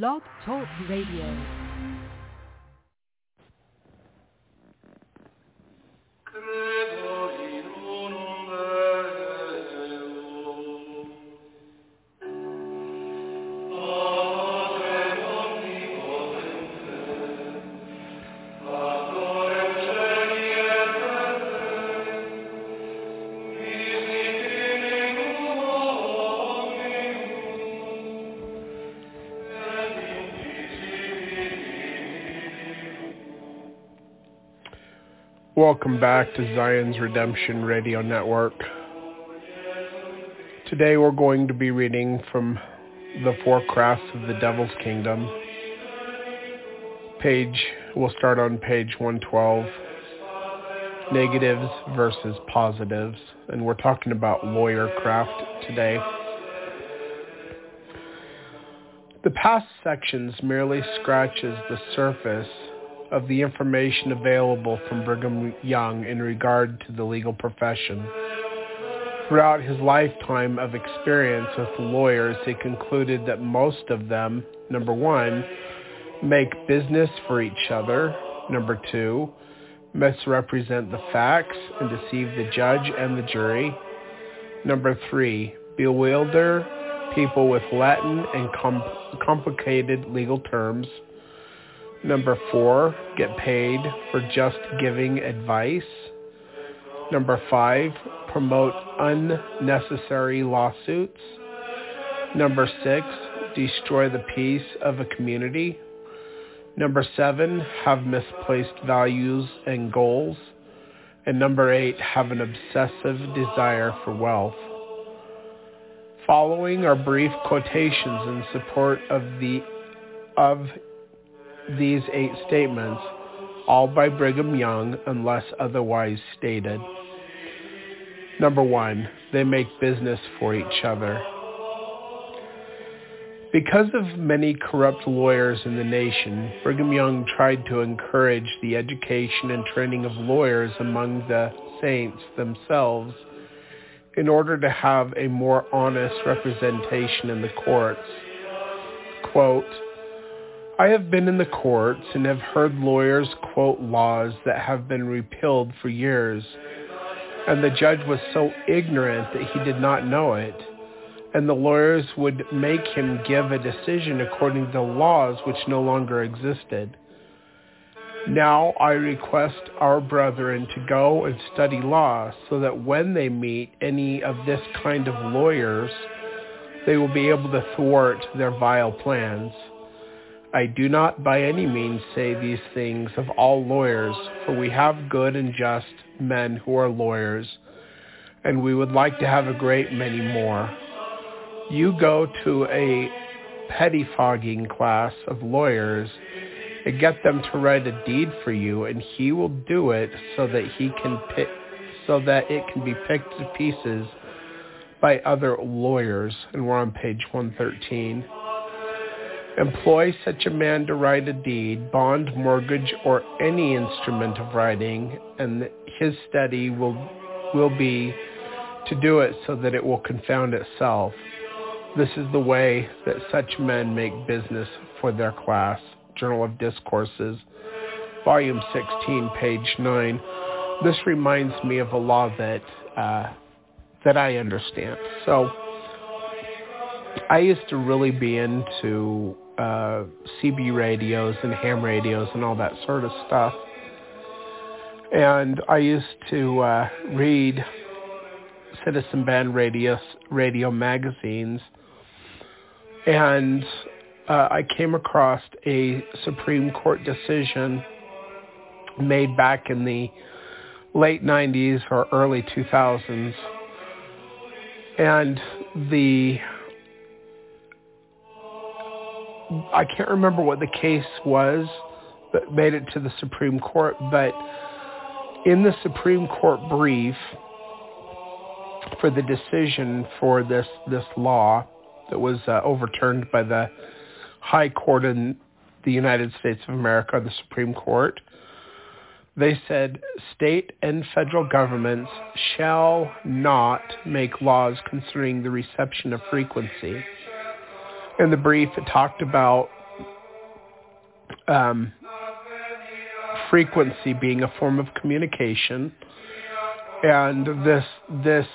Blog Talk Radio. Welcome back to Zion's Redemption Radio Network. Today we're going to be reading from The Four Crafts of the Devil's Kingdom. Page, we'll start on page 112, negatives versus positives, and we're talking about lawyer craft today. The past sections merely scratches the surface of the information available from Brigham Young in regard to the legal profession. Throughout his lifetime of experience with lawyers, he concluded that most of them, number one, make business for each other, number two, misrepresent the facts and deceive the judge and the jury, number three, bewilder people with Latin and com- complicated legal terms, Number four, get paid for just giving advice. Number five, promote unnecessary lawsuits. Number six, destroy the peace of a community. Number seven, have misplaced values and goals. And number eight, have an obsessive desire for wealth. Following are brief quotations in support of the of these eight statements, all by Brigham Young unless otherwise stated. Number one, they make business for each other. Because of many corrupt lawyers in the nation, Brigham Young tried to encourage the education and training of lawyers among the saints themselves in order to have a more honest representation in the courts. Quote, I have been in the courts and have heard lawyers quote laws that have been repealed for years, and the judge was so ignorant that he did not know it, and the lawyers would make him give a decision according to laws which no longer existed. Now I request our brethren to go and study law so that when they meet any of this kind of lawyers, they will be able to thwart their vile plans. I do not by any means say these things of all lawyers, for we have good and just men who are lawyers, and we would like to have a great many more. You go to a pettifogging class of lawyers and get them to write a deed for you, and he will do it so that he can pick, so that it can be picked to pieces by other lawyers. And we're on page 113. Employ such a man to write a deed, bond, mortgage, or any instrument of writing, and his study will, will be to do it so that it will confound itself. This is the way that such men make business for their class. Journal of Discourses, Volume 16, page 9. This reminds me of a law that uh, that I understand. So I used to really be into uh, CB radios and ham radios and all that sort of stuff. And I used to uh, read Citizen Band radio, radio magazines. And uh, I came across a Supreme Court decision made back in the late 90s or early 2000s. And the I can't remember what the case was that made it to the Supreme Court, but in the Supreme Court brief for the decision for this this law that was uh, overturned by the High Court in the United States of America, the Supreme Court, they said state and federal governments shall not make laws concerning the reception of frequency in the brief, it talked about um, frequency being a form of communication. And this this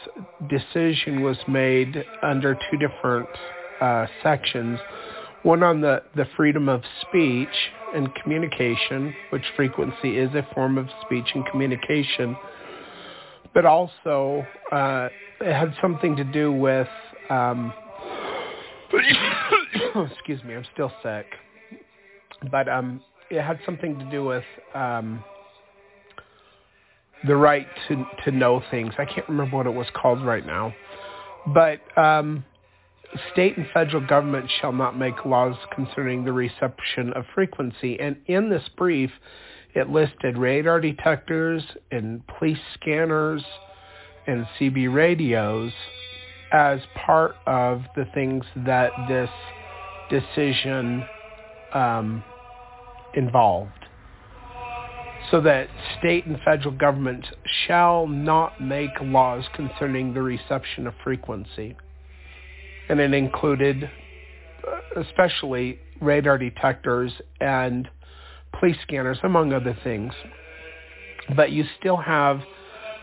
decision was made under two different uh, sections. One on the, the freedom of speech and communication, which frequency is a form of speech and communication, but also uh, it had something to do with. Um, excuse me, I'm still sick, but um, it had something to do with um, the right to to know things. I can't remember what it was called right now, but um, state and federal government shall not make laws concerning the reception of frequency. And in this brief, it listed radar detectors and police scanners and CB radios as part of the things that this decision um, involved. So that state and federal governments shall not make laws concerning the reception of frequency. And it included uh, especially radar detectors and police scanners, among other things. But you still have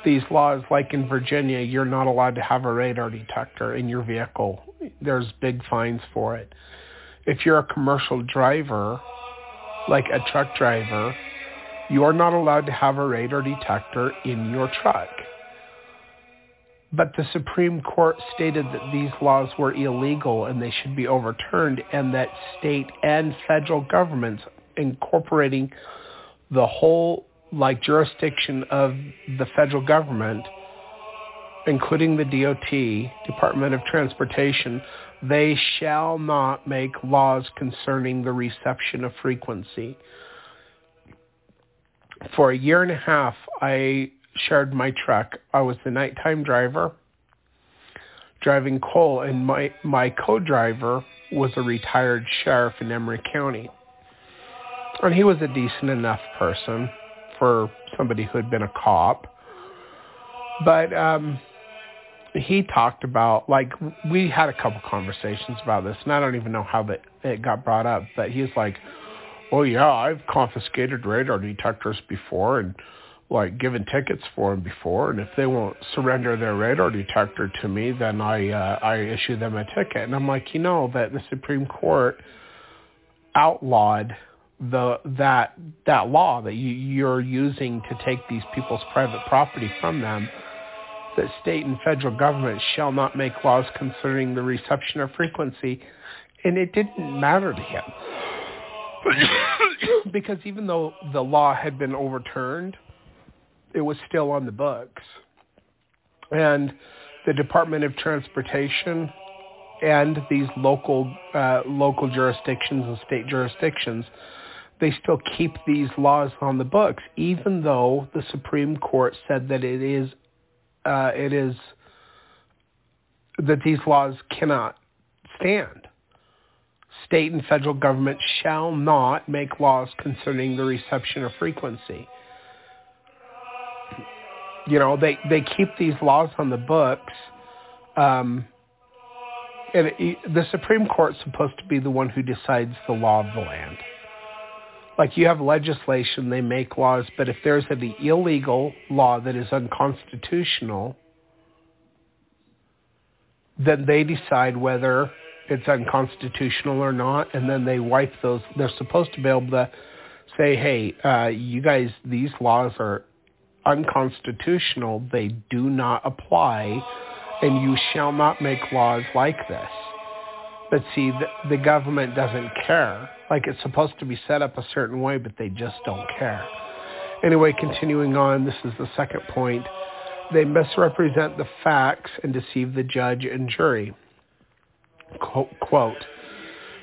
these laws, like in Virginia, you're not allowed to have a radar detector in your vehicle. There's big fines for it. If you're a commercial driver, like a truck driver, you are not allowed to have a radar detector in your truck. But the Supreme Court stated that these laws were illegal and they should be overturned and that state and federal governments incorporating the whole like jurisdiction of the federal government, including the DOT, Department of Transportation, they shall not make laws concerning the reception of frequency. For a year and a half, I shared my truck. I was the nighttime driver driving coal, and my, my co-driver was a retired sheriff in Emery County. And he was a decent enough person for somebody who had been a cop. But um, he talked about, like, we had a couple conversations about this, and I don't even know how that it got brought up, but he was like, well, yeah, I've confiscated radar detectors before and, like, given tickets for them before, and if they won't surrender their radar detector to me, then I, uh, I issue them a ticket. And I'm like, you know that the Supreme Court outlawed the that that law that you, you're using to take these people's private property from them that state and federal government shall not make laws concerning the reception of frequency. And it didn't matter to him. Because even though the law had been overturned it was still on the books. And the Department of Transportation and these local uh, local jurisdictions and state jurisdictions they still keep these laws on the books, even though the Supreme Court said that it is uh, it is that these laws cannot stand. State and federal government shall not make laws concerning the reception of frequency. You know, they, they keep these laws on the books. Um, and it, the Supreme Court is supposed to be the one who decides the law of the land like you have legislation, they make laws, but if there's an illegal law that is unconstitutional, then they decide whether it's unconstitutional or not, and then they wipe those. They're supposed to be able to say, hey, uh, you guys, these laws are unconstitutional. They do not apply, and you shall not make laws like this. But see, the, the government doesn't care. Like it's supposed to be set up a certain way, but they just don't care. Anyway, continuing on, this is the second point. They misrepresent the facts and deceive the judge and jury. Quote,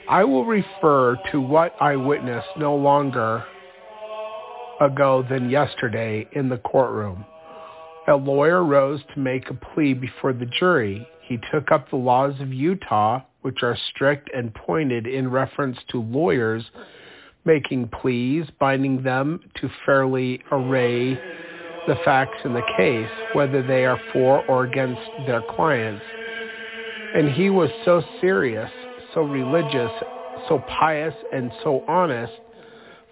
I will refer to what I witnessed no longer ago than yesterday in the courtroom. A lawyer rose to make a plea before the jury. He took up the laws of Utah which are strict and pointed in reference to lawyers making pleas, binding them to fairly array the facts in the case, whether they are for or against their clients. And he was so serious, so religious, so pious, and so honest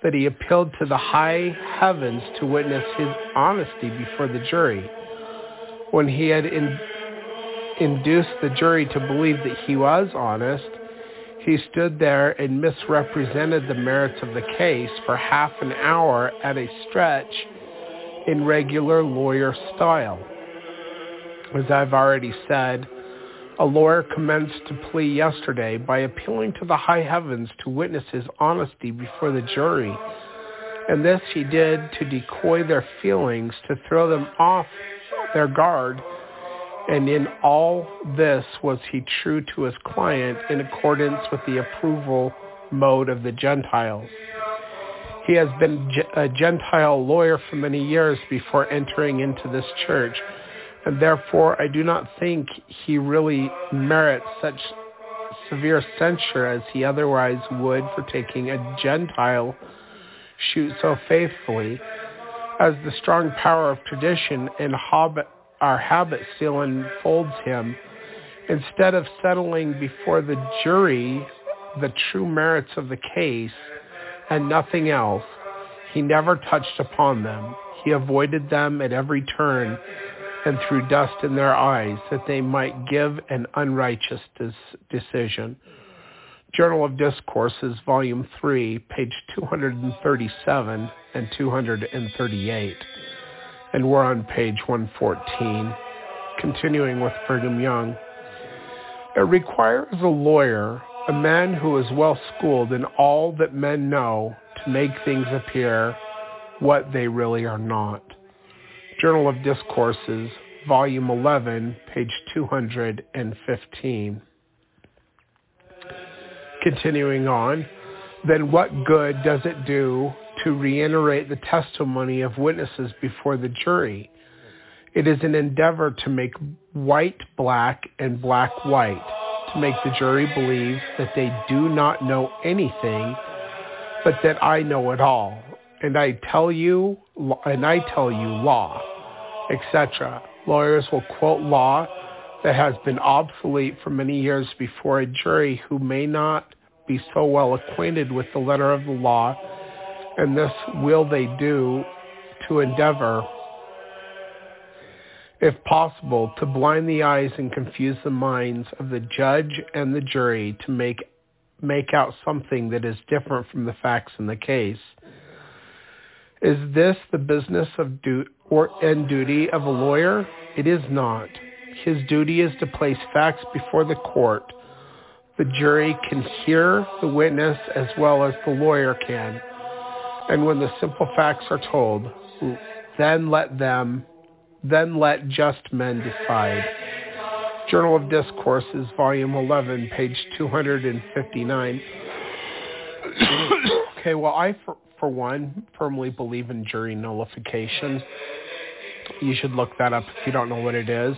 that he appealed to the high heavens to witness his honesty before the jury. When he had in, induced the jury to believe that he was honest, he stood there and misrepresented the merits of the case for half an hour at a stretch in regular lawyer style. As I've already said, a lawyer commenced to plea yesterday by appealing to the high heavens to witness his honesty before the jury. And this he did to decoy their feelings, to throw them off their guard. And in all this was he true to his client in accordance with the approval mode of the Gentiles. He has been a Gentile lawyer for many years before entering into this church and therefore I do not think he really merits such severe censure as he otherwise would for taking a Gentile shoot so faithfully, as the strong power of tradition and habit, our habit still enfolds him. Instead of settling before the jury the true merits of the case and nothing else, he never touched upon them. He avoided them at every turn and threw dust in their eyes that they might give an unrighteous decision. Journal of Discourses, Volume 3, page 237 and 238. And we're on page 114, continuing with Brigham Young. It requires a lawyer, a man who is well schooled in all that men know, to make things appear what they really are not. Journal of Discourses, Volume 11, page 215. Continuing on, then what good does it do to reiterate the testimony of witnesses before the jury? It is an endeavor to make white black and black white, to make the jury believe that they do not know anything, but that I know it all. And I tell you, and I tell you law etc. Lawyers will quote law that has been obsolete for many years before a jury who may not be so well acquainted with the letter of the law, and this will they do to endeavor, if possible, to blind the eyes and confuse the minds of the judge and the jury to make make out something that is different from the facts in the case. Is this the business of du- or and duty of a lawyer? It is not. His duty is to place facts before the court. The jury can hear the witness as well as the lawyer can. And when the simple facts are told, then let them, then let just men decide. Journal of Discourses, Volume 11, page 259. okay, well, I, for, for one, firmly believe in jury nullification. You should look that up if you don't know what it is.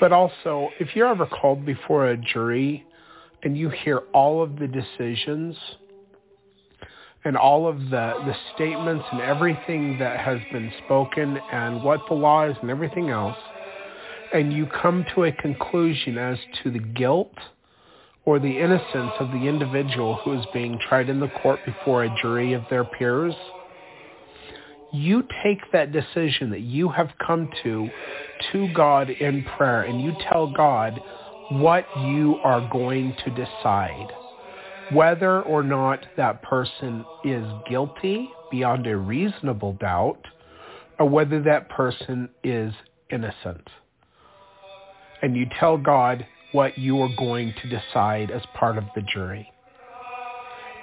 But also, if you're ever called before a jury and you hear all of the decisions and all of the, the statements and everything that has been spoken and what the law is and everything else, and you come to a conclusion as to the guilt or the innocence of the individual who is being tried in the court before a jury of their peers, you take that decision that you have come to to God in prayer and you tell God what you are going to decide. Whether or not that person is guilty beyond a reasonable doubt or whether that person is innocent. And you tell God what you are going to decide as part of the jury.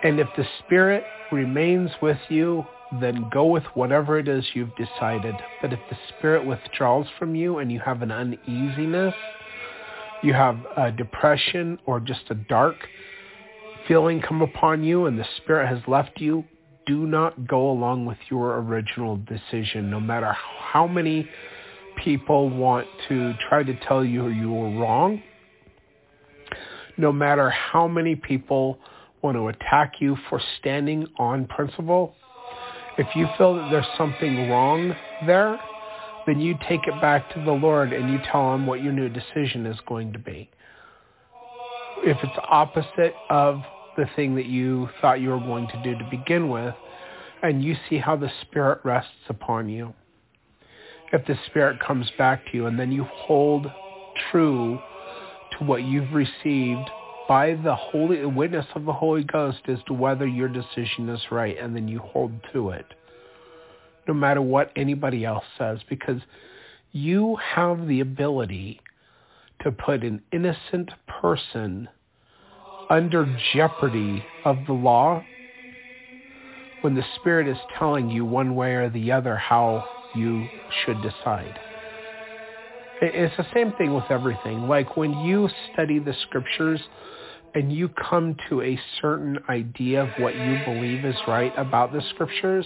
And if the Spirit remains with you then go with whatever it is you've decided. But if the Spirit withdraws from you and you have an uneasiness, you have a depression or just a dark feeling come upon you and the Spirit has left you, do not go along with your original decision, no matter how many people want to try to tell you you were wrong, no matter how many people want to attack you for standing on principle, if you feel that there's something wrong there, then you take it back to the Lord and you tell him what your new decision is going to be. If it's opposite of the thing that you thought you were going to do to begin with, and you see how the Spirit rests upon you. If the Spirit comes back to you and then you hold true to what you've received by the holy witness of the Holy Ghost as to whether your decision is right and then you hold to it no matter what anybody else says because you have the ability to put an innocent person under jeopardy of the law when the Spirit is telling you one way or the other how you should decide. It's the same thing with everything. Like when you study the scriptures and you come to a certain idea of what you believe is right about the scriptures,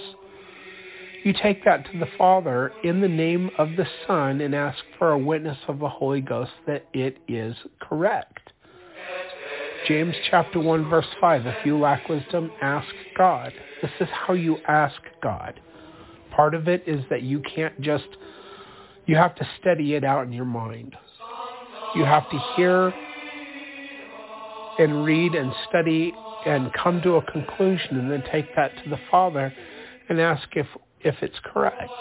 you take that to the Father in the name of the Son and ask for a witness of the Holy Ghost that it is correct. James chapter 1 verse 5, if you lack wisdom, ask God. This is how you ask God. Part of it is that you can't just, you have to study it out in your mind. You have to hear and read and study and come to a conclusion and then take that to the Father and ask if, if it's correct.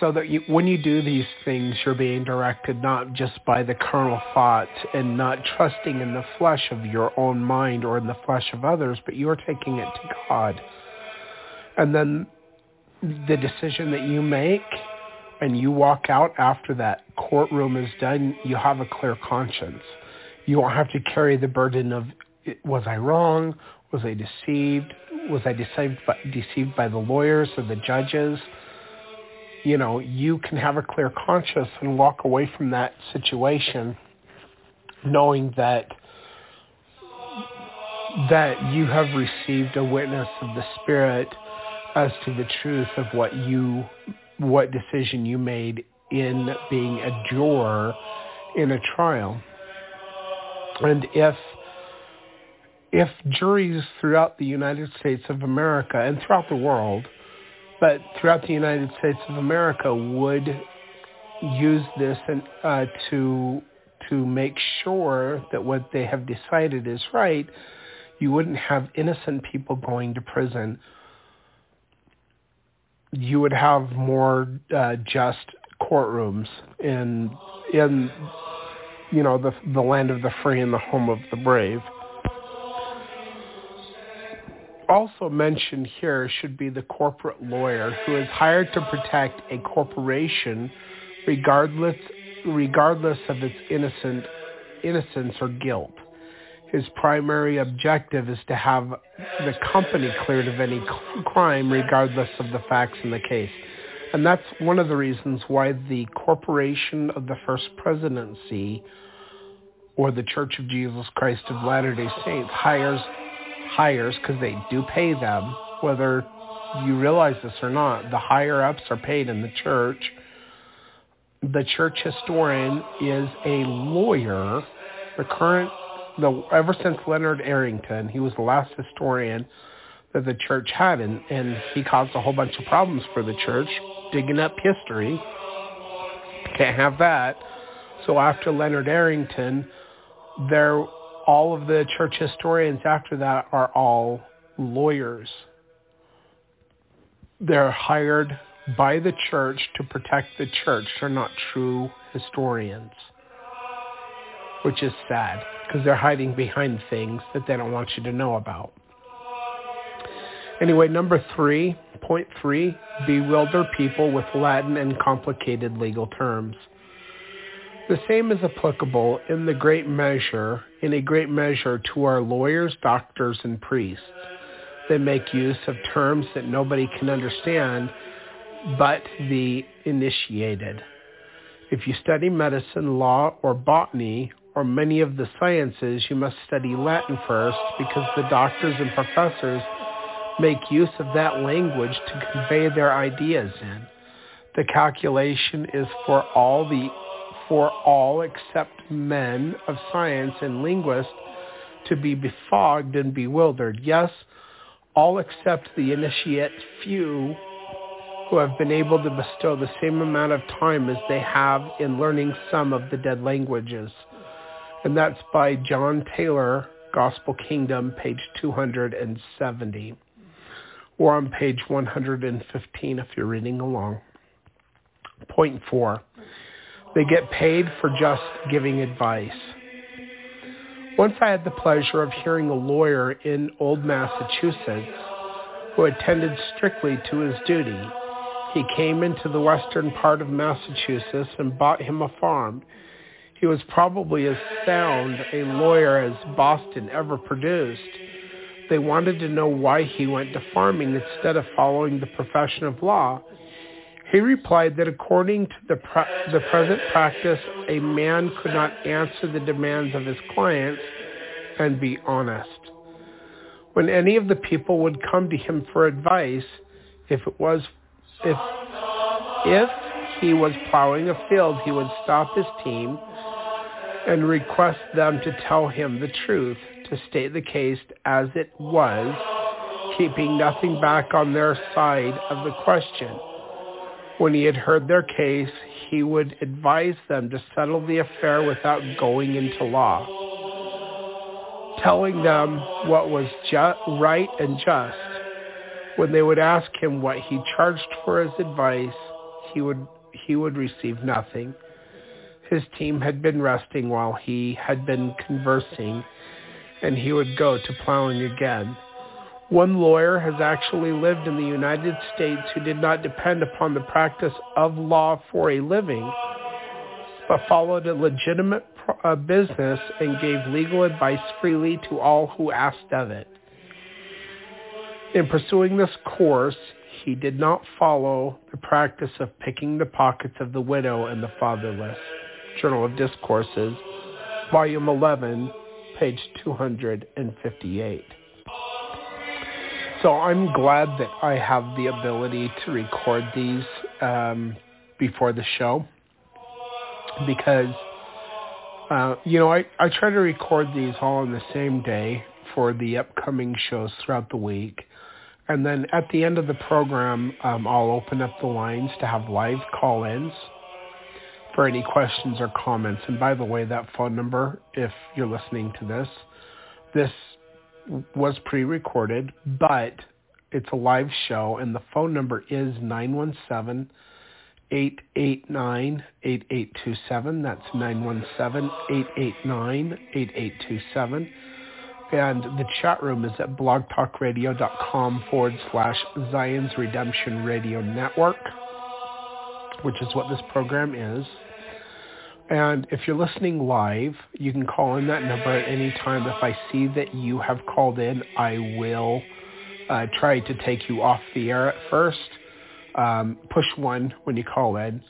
So that you, when you do these things, you're being directed not just by the carnal thought and not trusting in the flesh of your own mind or in the flesh of others, but you're taking it to God. And then the decision that you make and you walk out after that courtroom is done, you have a clear conscience. You won't have to carry the burden of, was I wrong? Was I deceived? Was I deceived by, deceived by the lawyers or the judges? You know, you can have a clear conscience and walk away from that situation knowing that that you have received a witness of the spirit as to the truth of what you what decision you made in being a juror in a trial. And if if juries throughout the United States of America and throughout the world but throughout the United States of America would use this and, uh, to to make sure that what they have decided is right, you wouldn't have innocent people going to prison. You would have more uh, just courtrooms in in you know the the land of the free and the home of the brave also mentioned here should be the corporate lawyer who is hired to protect a corporation regardless regardless of its innocent innocence or guilt. His primary objective is to have the company cleared of any crime regardless of the facts in the case. And that's one of the reasons why the corporation of the First Presidency or the Church of Jesus Christ of Latter-day Saints hires hires because they do pay them, whether you realize this or not. The higher ups are paid in the church. The church historian is a lawyer. The current, the ever since Leonard Arrington, he was the last historian that the church had, and, and he caused a whole bunch of problems for the church, digging up history. Can't have that. So after Leonard Arrington, there all of the church historians after that are all lawyers. They're hired by the church to protect the church. They're not true historians, which is sad because they're hiding behind things that they don't want you to know about. Anyway, number three, point three, bewilder people with Latin and complicated legal terms. The same is applicable in the great measure, in a great measure to our lawyers, doctors, and priests. They make use of terms that nobody can understand but the initiated. If you study medicine, law, or botany, or many of the sciences, you must study Latin first because the doctors and professors make use of that language to convey their ideas in. The calculation is for all the for all except men of science and linguists to be befogged and bewildered. Yes, all except the initiate few who have been able to bestow the same amount of time as they have in learning some of the dead languages. And that's by John Taylor, Gospel Kingdom, page 270, or on page 115 if you're reading along. Point four, they get paid for just giving advice. Once I had the pleasure of hearing a lawyer in Old Massachusetts who attended strictly to his duty. He came into the western part of Massachusetts and bought him a farm. He was probably as sound a lawyer as Boston ever produced. They wanted to know why he went to farming instead of following the profession of law. He replied that according to the, the present practice, a man could not answer the demands of his clients and be honest. When any of the people would come to him for advice, if it was if if he was plowing a field, he would stop his team and request them to tell him the truth, to state the case as it was, keeping nothing back on their side of the question. When he had heard their case, he would advise them to settle the affair without going into law, telling them what was ju- right and just. When they would ask him what he charged for his advice, he would he would receive nothing. His team had been resting while he had been conversing, and he would go to plowing again. One lawyer has actually lived in the United States who did not depend upon the practice of law for a living, but followed a legitimate uh, business and gave legal advice freely to all who asked of it. In pursuing this course, he did not follow the practice of picking the pockets of the widow and the fatherless. Journal of Discourses, Volume 11, page 258. So I'm glad that I have the ability to record these um, before the show because, uh, you know, I, I try to record these all on the same day for the upcoming shows throughout the week. And then at the end of the program, um, I'll open up the lines to have live call-ins for any questions or comments. And by the way, that phone number, if you're listening to this, this was pre-recorded, but it's a live show, and the phone number is 917 889 8827. That's 917 889 8827. And the chat room is at blogtalkradio.com forward slash Zion's Redemption Radio Network, which is what this program is. And if you're listening live, you can call in that number at any time. If I see that you have called in, I will uh, try to take you off the air at first. Um, push one when you call in.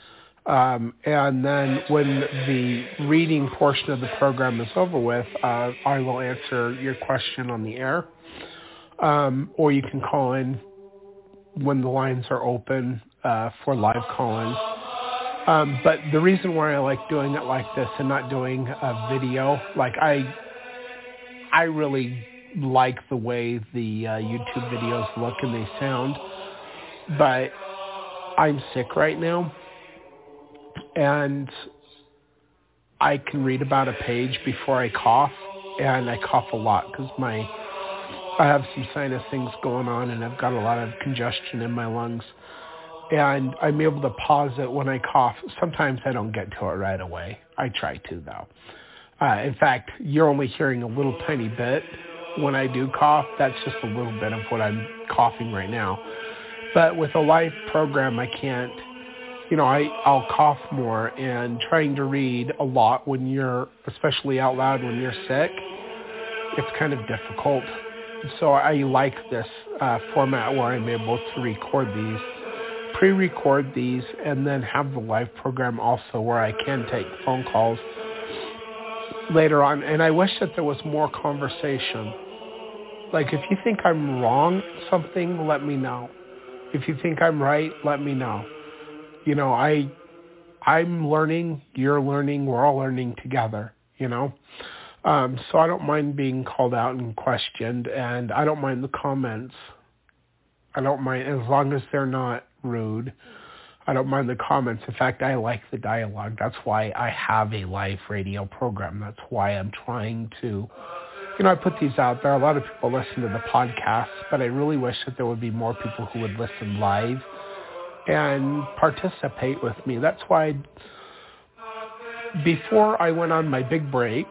Um, and then when the reading portion of the program is over with, uh, I will answer your question on the air. Um, or you can call in when the lines are open uh, for live call-ins. Um, but the reason why I like doing it like this and not doing a video, like I, I really like the way the uh, YouTube videos look and they sound, but I'm sick right now, and I can read about a page before I cough, and I cough a lot because my I have some sinus things going on, and I've got a lot of congestion in my lungs and I'm able to pause it when I cough. Sometimes I don't get to it right away. I try to though. Uh, in fact, you're only hearing a little tiny bit when I do cough. That's just a little bit of what I'm coughing right now. But with a live program, I can't. You know, I I'll cough more, and trying to read a lot when you're, especially out loud when you're sick, it's kind of difficult. So I like this uh, format where I'm able to record these pre-record these and then have the live program also where I can take phone calls later on. And I wish that there was more conversation. Like if you think I'm wrong something, let me know. If you think I'm right, let me know. You know, I I'm learning, you're learning, we're all learning together, you know. Um, so I don't mind being called out and questioned and I don't mind the comments. I don't mind as long as they're not rude. I don't mind the comments. In fact, I like the dialogue. That's why I have a live radio program. That's why I'm trying to you know, I put these out there. A lot of people listen to the podcasts, but I really wish that there would be more people who would listen live and participate with me. That's why before I went on my big break,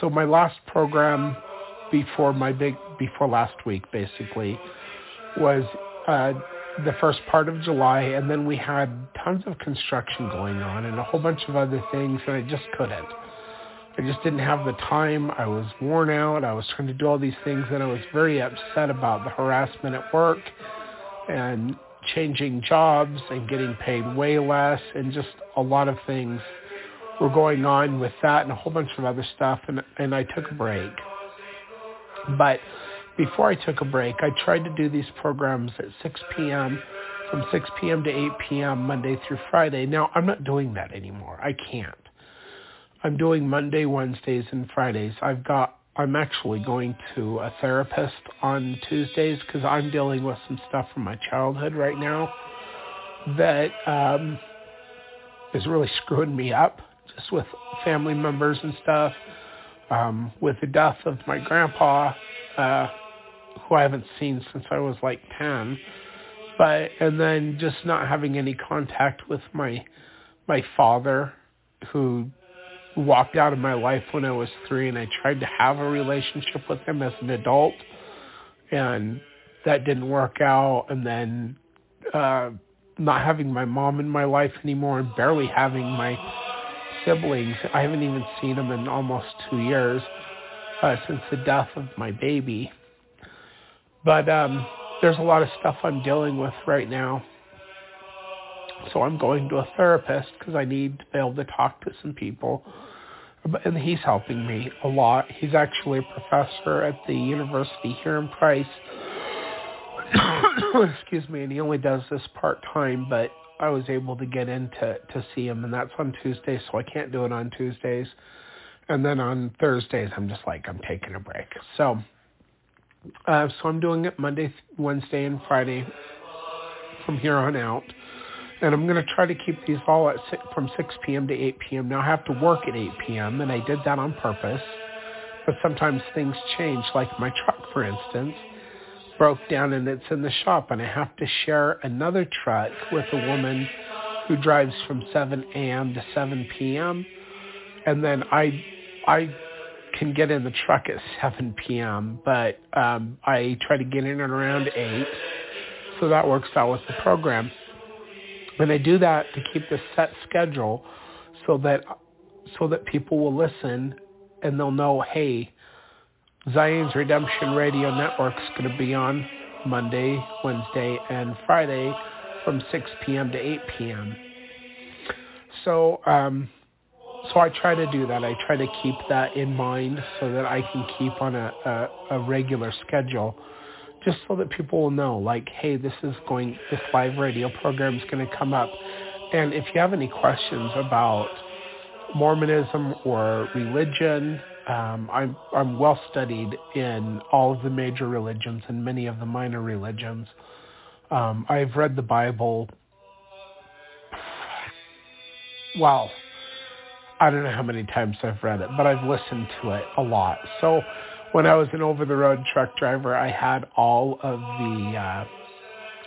so my last program before my big before last week basically was uh, the first part of July, and then we had tons of construction going on and a whole bunch of other things, and I just couldn't. I just didn't have the time. I was worn out. I was trying to do all these things, and I was very upset about the harassment at work and changing jobs and getting paid way less, and just a lot of things were going on with that and a whole bunch of other stuff, and and I took a break. But before I took a break, I tried to do these programs at 6 p.m. from 6 p.m. to 8 p.m. Monday through Friday. Now, I'm not doing that anymore. I can't. I'm doing Monday, Wednesdays, and Fridays. I've got I'm actually going to a therapist on Tuesdays because I'm dealing with some stuff from my childhood right now that um, is really screwing me up, just with family members and stuff. Um, with the death of my grandpa, uh, who I haven't seen since I was like 10. But, and then just not having any contact with my, my father who walked out of my life when I was three and I tried to have a relationship with him as an adult and that didn't work out and then, uh, not having my mom in my life anymore and barely having my siblings. I haven't even seen them in almost two years uh, since the death of my baby. But um, there's a lot of stuff I'm dealing with right now. So I'm going to a therapist because I need to be able to talk to some people. And he's helping me a lot. He's actually a professor at the university here in Price. Excuse me, and he only does this part-time, but I was able to get in to, to see him, and that's on Tuesdays, so I can't do it on Tuesdays. And then on Thursdays, I'm just like, I'm taking a break. So uh, so I'm doing it Monday, Wednesday, and Friday from here on out. And I'm going to try to keep these all at six, from 6 p.m. to 8 p.m. Now I have to work at 8 p.m. and I did that on purpose. But sometimes things change, like my truck, for instance, broke down and it's in the shop, and I have to share another truck with a woman who drives from 7 a.m. to 7 p.m. And then I, I can get in the truck at 7 p.m., but um, I try to get in at around 8, so that works out with the program. And I do that to keep the set schedule so that so that people will listen and they'll know, hey, Zion's Redemption Radio Network is going to be on Monday, Wednesday, and Friday from 6 p.m. to 8 p.m. So um, so I try to do that. I try to keep that in mind so that I can keep on a, a, a regular schedule just so that people will know, like, hey, this is going, this live radio program is going to come up. And if you have any questions about Mormonism or religion, um, I'm, I'm well studied in all of the major religions and many of the minor religions. Um, I've read the Bible, wow, I don't know how many times I've read it, but I've listened to it a lot. So when I was an over-the-road truck driver, I had all of the uh,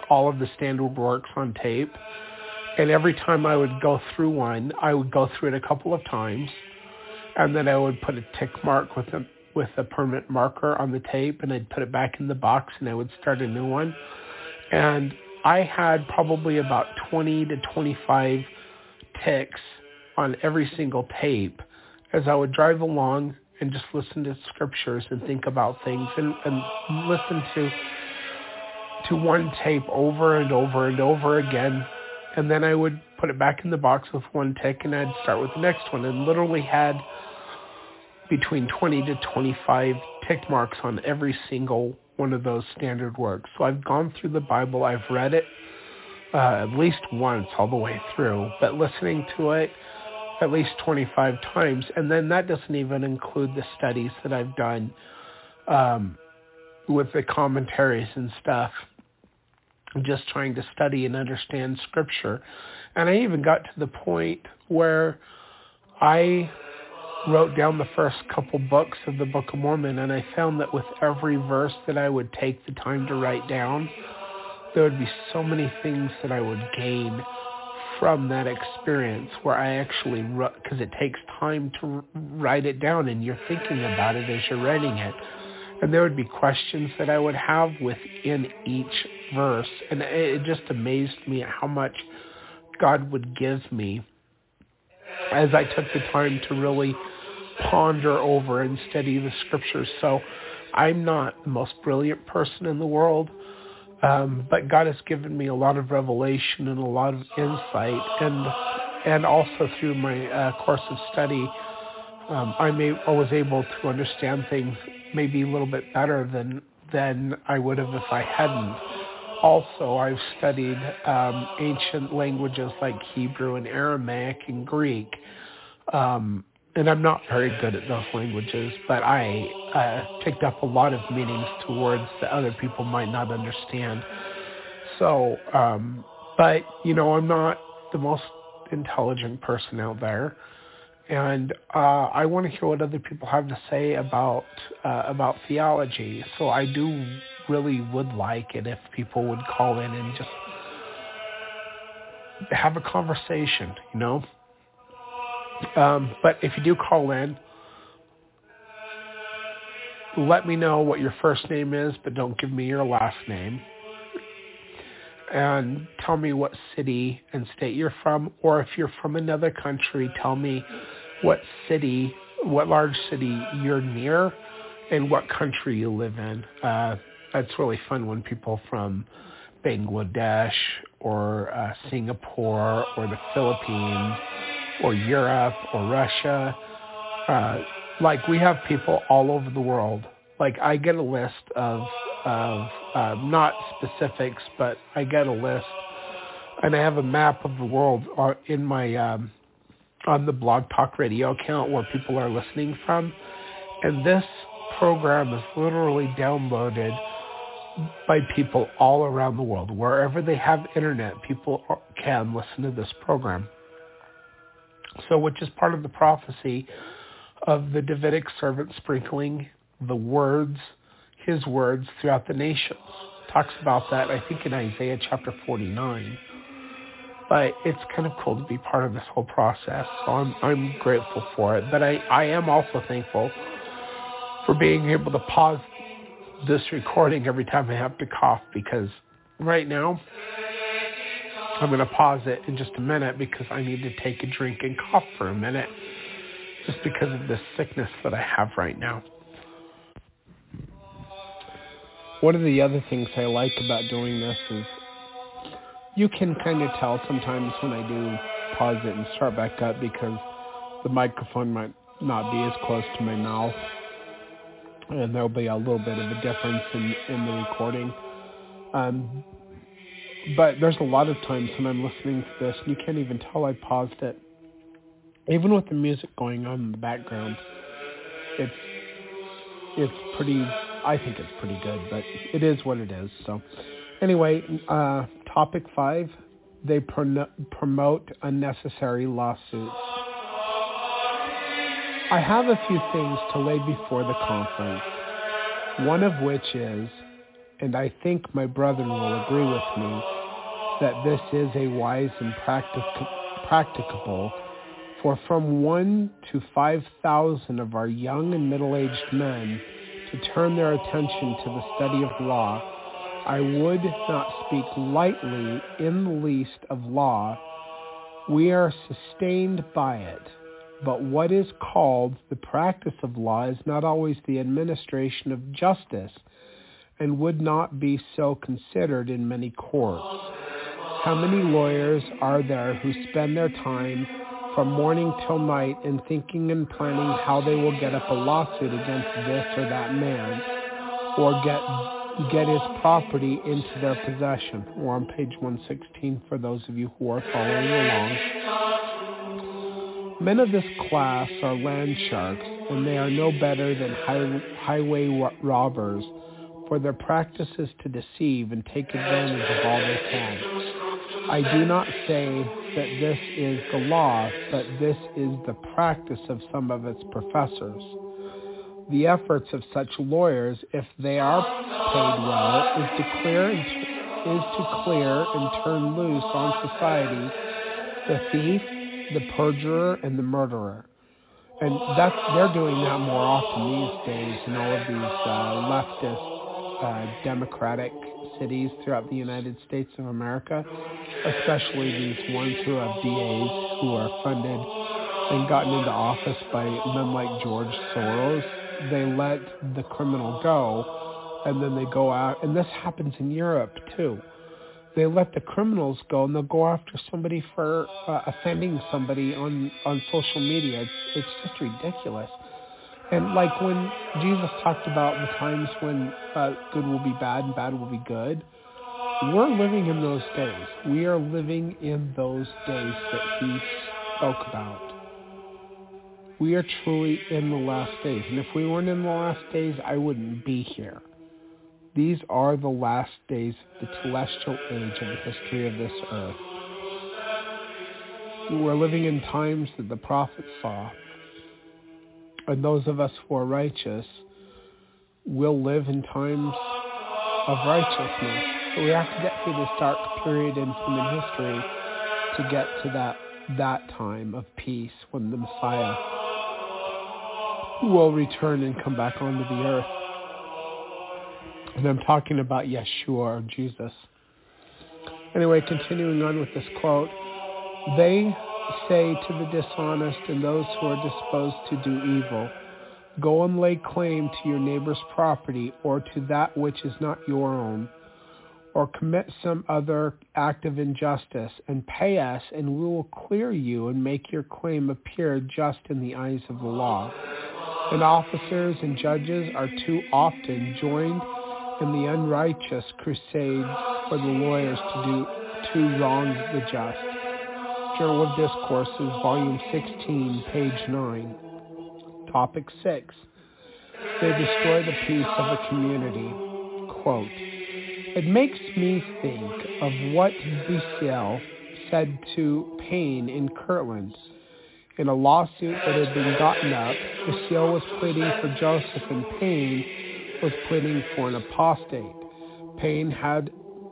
all of the standard works on tape, and every time I would go through one, I would go through it a couple of times, and then I would put a tick mark with a with a permanent marker on the tape, and I'd put it back in the box, and I would start a new one. And I had probably about 20 to 25 ticks on every single tape as I would drive along and just listen to scriptures and think about things and, and listen to to one tape over and over and over again. And then I would put it back in the box with one tick and I'd start with the next one and literally had between 20 to 25 tick marks on every single one of those standard works. So I've gone through the Bible, I've read it uh, at least once all the way through, but listening to it at least 25 times. And then that doesn't even include the studies that I've done um, with the commentaries and stuff. I'm just trying to study and understand scripture. And I even got to the point where I wrote down the first couple books of the Book of Mormon, and I found that with every verse that I would take the time to write down, there would be so many things that I would gain from that experience where I actually, because it takes time to write it down and you're thinking about it as you're writing it. And there would be questions that I would have within each verse. And it just amazed me at how much God would give me as I took the time to really ponder over and study the scriptures. So I'm not the most brilliant person in the world, um, but God has given me a lot of revelation and a lot of insight, and and also through my uh, course of study, um, I may I was able to understand things maybe a little bit better than than I would have if I hadn't. Also, I've studied um, ancient languages like Hebrew and Aramaic and Greek. Um, and I'm not very good at those languages, but I uh, picked up a lot of meanings to words that other people might not understand. So, um, but you know, I'm not the most intelligent person out there, and uh, I want to hear what other people have to say about uh, about theology. So I do really would like it if people would call in and just have a conversation. You know. Um, but if you do call in, let me know what your first name is, but don't give me your last name. And tell me what city and state you're from, or if you're from another country, tell me what city, what large city you're near, and what country you live in. Uh, that's really fun when people from Bangladesh or uh, Singapore or the Philippines or Europe or Russia. Uh, like we have people all over the world. Like I get a list of of uh, not specifics, but I get a list, and I have a map of the world uh, in my um, on the Blog Talk Radio account where people are listening from, and this program is literally downloaded by people all around the world. Wherever they have internet, people can listen to this program. So which is part of the prophecy of the Davidic servant sprinkling the words, his words throughout the nations. Talks about that, I think, in Isaiah chapter 49. But it's kind of cool to be part of this whole process. So I'm, I'm grateful for it. But I, I am also thankful for being able to pause this recording every time I have to cough because right now I'm going to pause it in just a minute because I need to take a drink and cough for a minute just because of the sickness that I have right now. One of the other things I like about doing this is you can kind of tell sometimes when I do pause it and start back up because the microphone might not be as close to my mouth and there'll be a little bit of a difference in, in the recording. Um, but there's a lot of times when I'm listening to this, and you can't even tell I paused it. Even with the music going on in the background, it's it's pretty. I think it's pretty good, but it is what it is. So, anyway, uh, topic five: they pro- promote unnecessary lawsuits. I have a few things to lay before the conference. One of which is and I think my brethren will agree with me that this is a wise and practic- practicable, for from one to five thousand of our young and middle-aged men to turn their attention to the study of law, I would not speak lightly in the least of law. We are sustained by it. But what is called the practice of law is not always the administration of justice, and would not be so considered in many courts. How many lawyers are there who spend their time from morning till night in thinking and planning how they will get up a lawsuit against this or that man, or get get his property into their possession. Or on page 116 for those of you who are following along. Men of this class are land sharks, and they are no better than high, highway robbers for their practice is to deceive and take advantage of all they can. I do not say that this is the law, but this is the practice of some of its professors. The efforts of such lawyers, if they are paid well, is to clear and, is to clear and turn loose on society the thief, the perjurer, and the murderer. And that's they're doing that more often these days in all of these uh, leftist, uh, democratic cities throughout the United States of America, especially these ones who have DAs who are funded and gotten into office by men like George Soros. They let the criminal go, and then they go out, and this happens in Europe too. They let the criminals go, and they'll go after somebody for uh, offending somebody on on social media. It's it's just ridiculous. And like when Jesus talked about the times when uh, good will be bad and bad will be good, we're living in those days. We are living in those days that he spoke about. We are truly in the last days. And if we weren't in the last days, I wouldn't be here. These are the last days the celestial age of the history of this earth. We're living in times that the prophets saw and those of us who are righteous will live in times of righteousness. But we have to get through this dark period in human history to get to that that time of peace when the Messiah will return and come back onto the earth. And I'm talking about Yeshua or Jesus. Anyway, continuing on with this quote, they say to the dishonest and those who are disposed to do evil, Go and lay claim to your neighbor's property or to that which is not your own, or commit some other act of injustice, and pay us, and we will clear you and make your claim appear just in the eyes of the law. And officers and judges are too often joined in the unrighteous crusade for the lawyers to do to wrong the just. Of Discourses, Volume 16, page 9. Topic 6. They destroy the peace of a community. Quote, It makes me think of what Bissell said to Paine in Kirtland. In a lawsuit that had been gotten up, Bissell was pleading for Joseph and Paine was pleading for an apostate. Paine had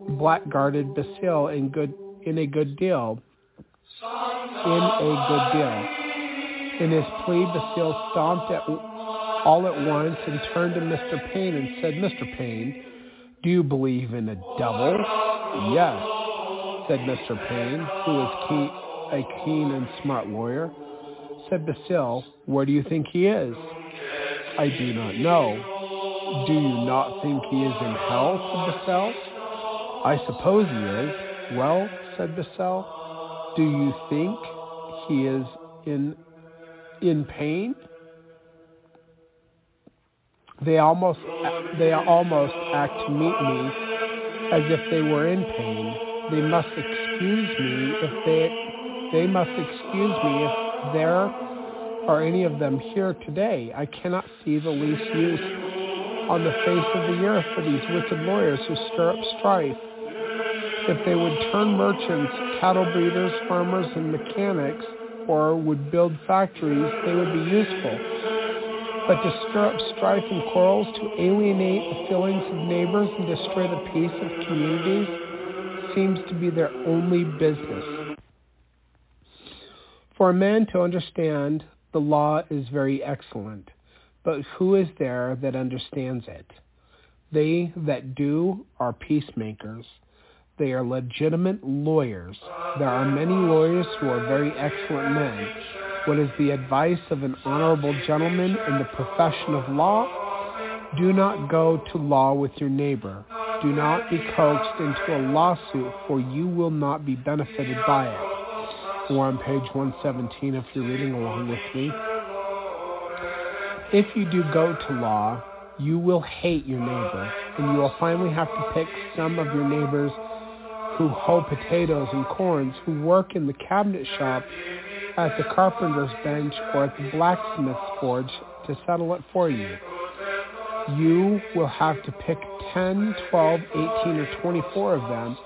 blackguarded Bissell in good in a good deal in a good deal. In his plea, Bissell stomped at all at once and turned to Mr. Paine and said, Mr. Paine, do you believe in a devil? Yes, said Mr. Paine, who was a keen and smart lawyer. Said Bissell, where do you think he is? I do not know. Do you not think he is in hell? said Bissell. I suppose he is. Well, said Bissell, do you think he is in in pain? They almost they almost act to meet me as if they were in pain. They must excuse me if they they must excuse me if there are any of them here today. I cannot see the least use on the face of the earth for these wicked lawyers who stir up strife if they would turn merchants, cattle breeders, farmers, and mechanics, or would build factories, they would be useful. But to stir up strife and quarrels, to alienate the feelings of neighbors and destroy the peace of communities seems to be their only business. For a man to understand the law is very excellent, but who is there that understands it? They that do are peacemakers. They are legitimate lawyers. There are many lawyers who are very excellent men. What is the advice of an honorable gentleman in the profession of law? Do not go to law with your neighbor. Do not be coaxed into a lawsuit, for you will not be benefited by it. Or on page 117 if you're reading along with me. If you do go to law, you will hate your neighbor, and you will finally have to pick some of your neighbor's who hoe potatoes and corns, who work in the cabinet shop, at the carpenter's bench, or at the blacksmith's forge to settle it for you. You will have to pick 10, 12, 18, or 24 of them,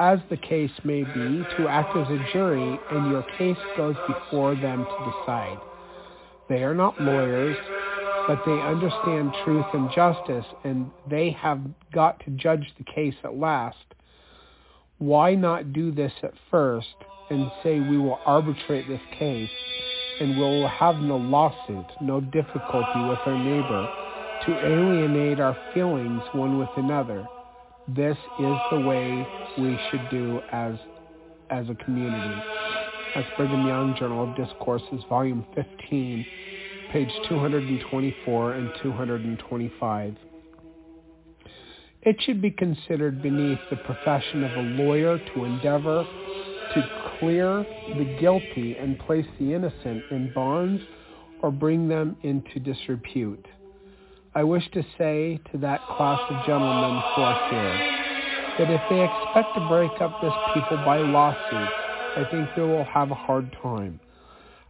as the case may be, to act as a jury, and your case goes before them to decide. They are not lawyers, but they understand truth and justice, and they have got to judge the case at last. Why not do this at first and say we will arbitrate this case and we will have no lawsuit, no difficulty with our neighbor to alienate our feelings one with another? This is the way we should do as as a community. That's Brigham Young Journal of Discourses, Volume 15, page 224 and 225. It should be considered beneath the profession of a lawyer to endeavor to clear the guilty and place the innocent in bonds or bring them into disrepute. I wish to say to that class of gentlemen here that if they expect to break up this people by lawsuits, I think they will have a hard time.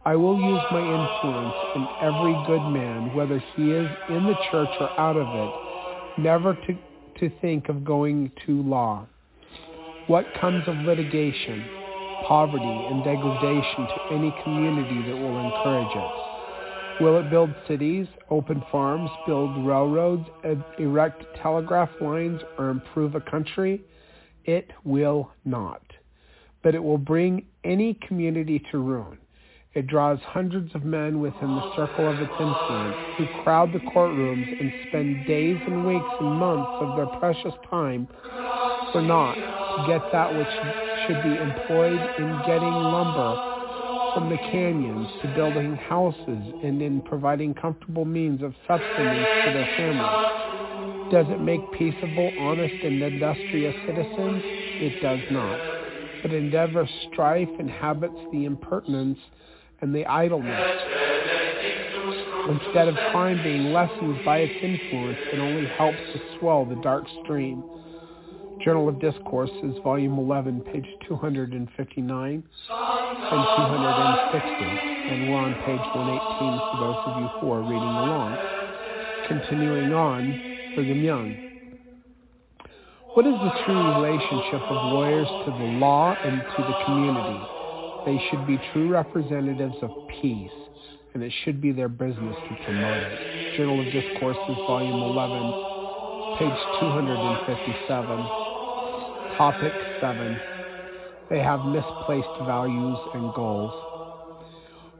I will use my influence in every good man, whether he is in the church or out of it, never to, to think of going to law. What comes of litigation, poverty, and degradation to any community that will encourage it? Will it build cities, open farms, build railroads, erect telegraph lines, or improve a country? It will not. But it will bring any community to ruin. It draws hundreds of men within the circle of its influence who crowd the courtrooms and spend days and weeks and months of their precious time for naught to get that which should be employed in getting lumber from the canyons to building houses and in providing comfortable means of sustenance to their families. Does it make peaceable, honest, and industrious citizens? It does not. But endeavor strife inhabits the impertinence and the idleness. Instead of crime being lessened by its influence, it only helps to swell the dark stream. Journal of Discourses, Volume 11, page 259 and 260. And we're on page 118 for those of you who are reading along. Continuing on, Brigham Young. What is the true relationship of lawyers to the law and to the community? They should be true representatives of peace, and it should be their business to promote it. Journal of Discourses, Volume 11, page 257. Topic 7. They have misplaced values and goals.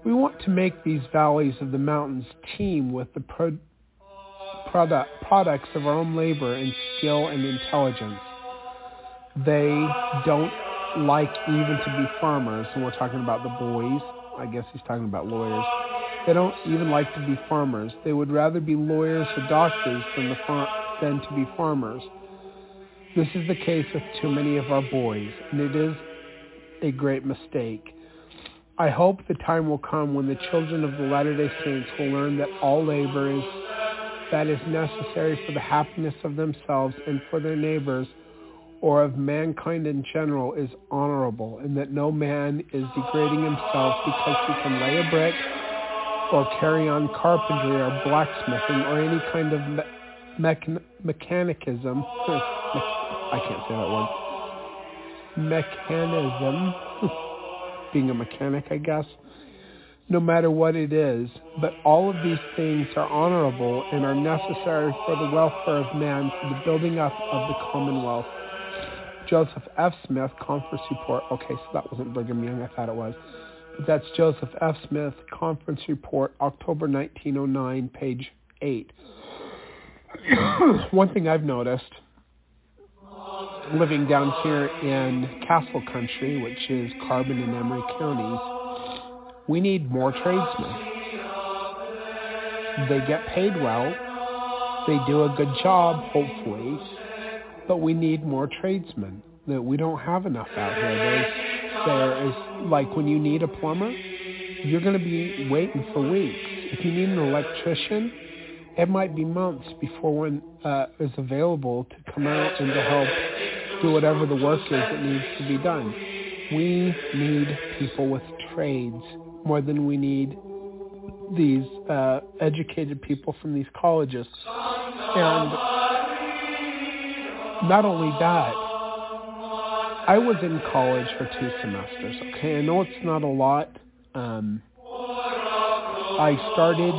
We want to make these valleys of the mountains teem with the pro- product, products of our own labor and skill and intelligence. They don't like even to be farmers, and we're talking about the boys. I guess he's talking about lawyers. They don't even like to be farmers. They would rather be lawyers or doctors than, the far- than to be farmers. This is the case with too many of our boys, and it is a great mistake. I hope the time will come when the children of the Latter-day Saints will learn that all labor is that is necessary for the happiness of themselves and for their neighbors or of mankind in general is honorable, and that no man is degrading himself because he can lay a brick or carry on carpentry or blacksmithing or any kind of me- mechan- mechanicism. I can't say that word. Mechanism, being a mechanic, I guess, no matter what it is. But all of these things are honorable and are necessary for the welfare of man, for the building up of the commonwealth. Joseph F. Smith, Conference Report. Okay, so that wasn't Brigham Young. I thought it was. But that's Joseph F. Smith, Conference Report, October 1909, page 8. One thing I've noticed living down here in Castle Country, which is Carbon and Emery counties, we need more tradesmen. They get paid well. They do a good job, hopefully, but we need more tradesmen. That we don't have enough out here. There's, there is like when you need a plumber, you're going to be waiting for weeks. If you need an electrician, it might be months before one uh, is available to come out and to help do whatever the work is that needs to be done. We need people with trades more than we need these uh, educated people from these colleges. And not only that, I was in college for two semesters. Okay, I know it's not a lot. Um, I started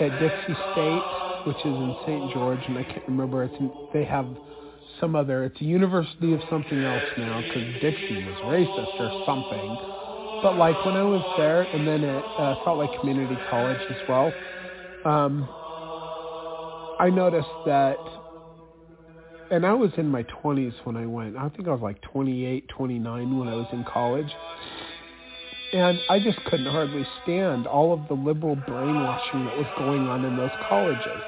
at Dixie State, which is in St. George, and I can't remember. It's they have some other. It's a university of something else now because Dixie was racist or something. But like when I was there, and then at uh, Salt Lake Community College as well, um, I noticed that, and I was in my 20s when I went. I think I was like 28, 29 when I was in college. And I just couldn't hardly stand all of the liberal brainwashing that was going on in those colleges.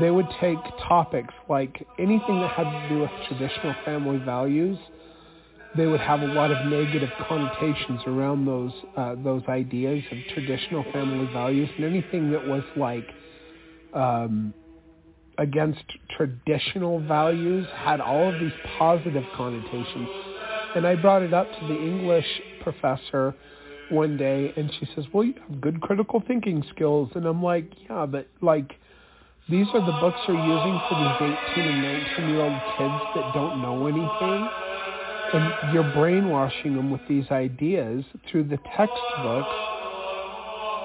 They would take topics like anything that had to do with traditional family values – they would have a lot of negative connotations around those uh, those ideas of traditional family values and anything that was like um, against traditional values had all of these positive connotations. And I brought it up to the English professor one day, and she says, "Well, you have good critical thinking skills," and I'm like, "Yeah, but like." These are the books you're using for these 18 and 19 year old kids that don't know anything and you're brainwashing them with these ideas through the textbooks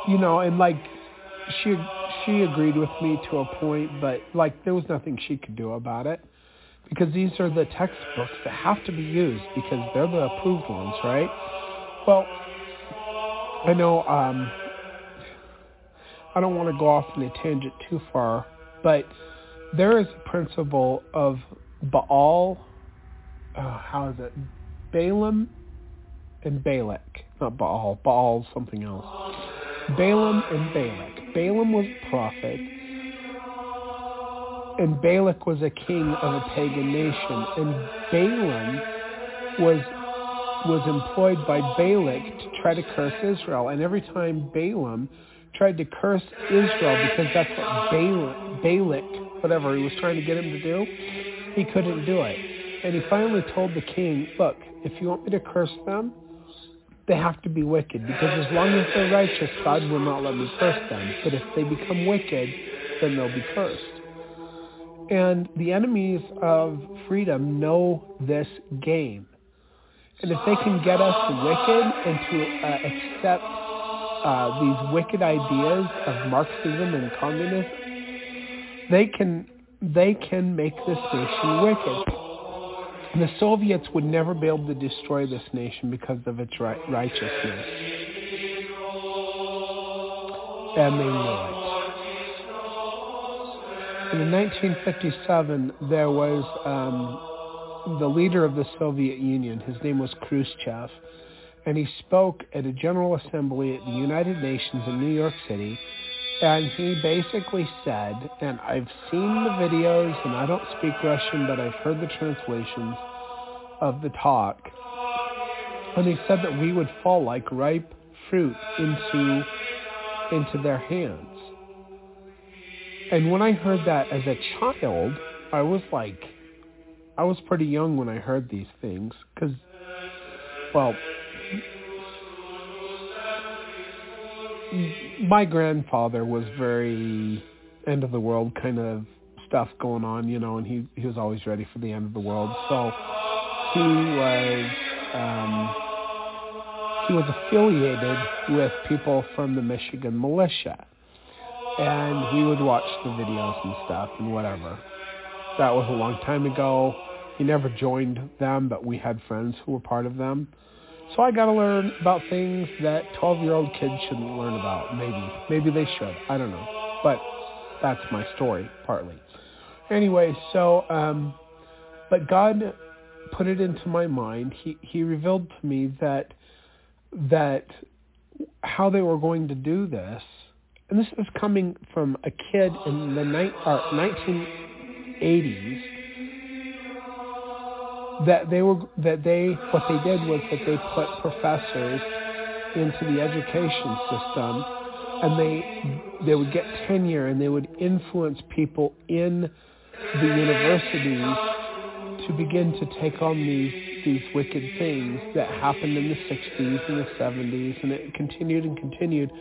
you know and like she she agreed with me to a point but like there was nothing she could do about it because these are the textbooks that have to be used because they're the approved ones right well i know um i don't want to go off on a tangent too far but there is a principle of baal uh, how is it? Balaam and Balak. Not Baal. Baal something else. Balaam and Balak. Balaam was a prophet, and Balak was a king of a pagan nation. And Balaam was was employed by Balak to try to curse Israel. And every time Balaam tried to curse Israel because that's what Balak, Balak, whatever he was trying to get him to do, he couldn't do it. And he finally told the king, look, if you want me to curse them, they have to be wicked because as long as they're righteous, God will not let me curse them. But if they become wicked, then they'll be cursed. And the enemies of freedom know this game. And if they can get us wicked and to uh, accept uh, these wicked ideas of Marxism and communism, they can they can make this nation wicked. The Soviets would never be able to destroy this nation because of its right, righteousness. And they knew it. In 1957, there was um, the leader of the Soviet Union. His name was Khrushchev. And he spoke at a General Assembly at the United Nations in New York City and he basically said, and I've seen the videos, and I don't speak Russian, but I've heard the translations of the talk. And he said that we would fall like ripe fruit into, into their hands. And when I heard that as a child, I was like, I was pretty young when I heard these things. Because, well, my grandfather was very end of the world kind of stuff going on, you know, and he he was always ready for the end of the world. So he was um, he was affiliated with people from the Michigan militia, and we would watch the videos and stuff and whatever. That was a long time ago. He never joined them, but we had friends who were part of them. So I got to learn about things that 12-year-old kids shouldn't learn about. Maybe. Maybe they should. I don't know. But that's my story, partly. Anyway, so, um, but God put it into my mind. He, he revealed to me that, that how they were going to do this, and this is coming from a kid in the ni- uh, 1980s that they were that they what they did was that they put professors into the education system and they they would get tenure and they would influence people in the universities to begin to take on these these wicked things that happened in the 60s and the 70s and it continued and continued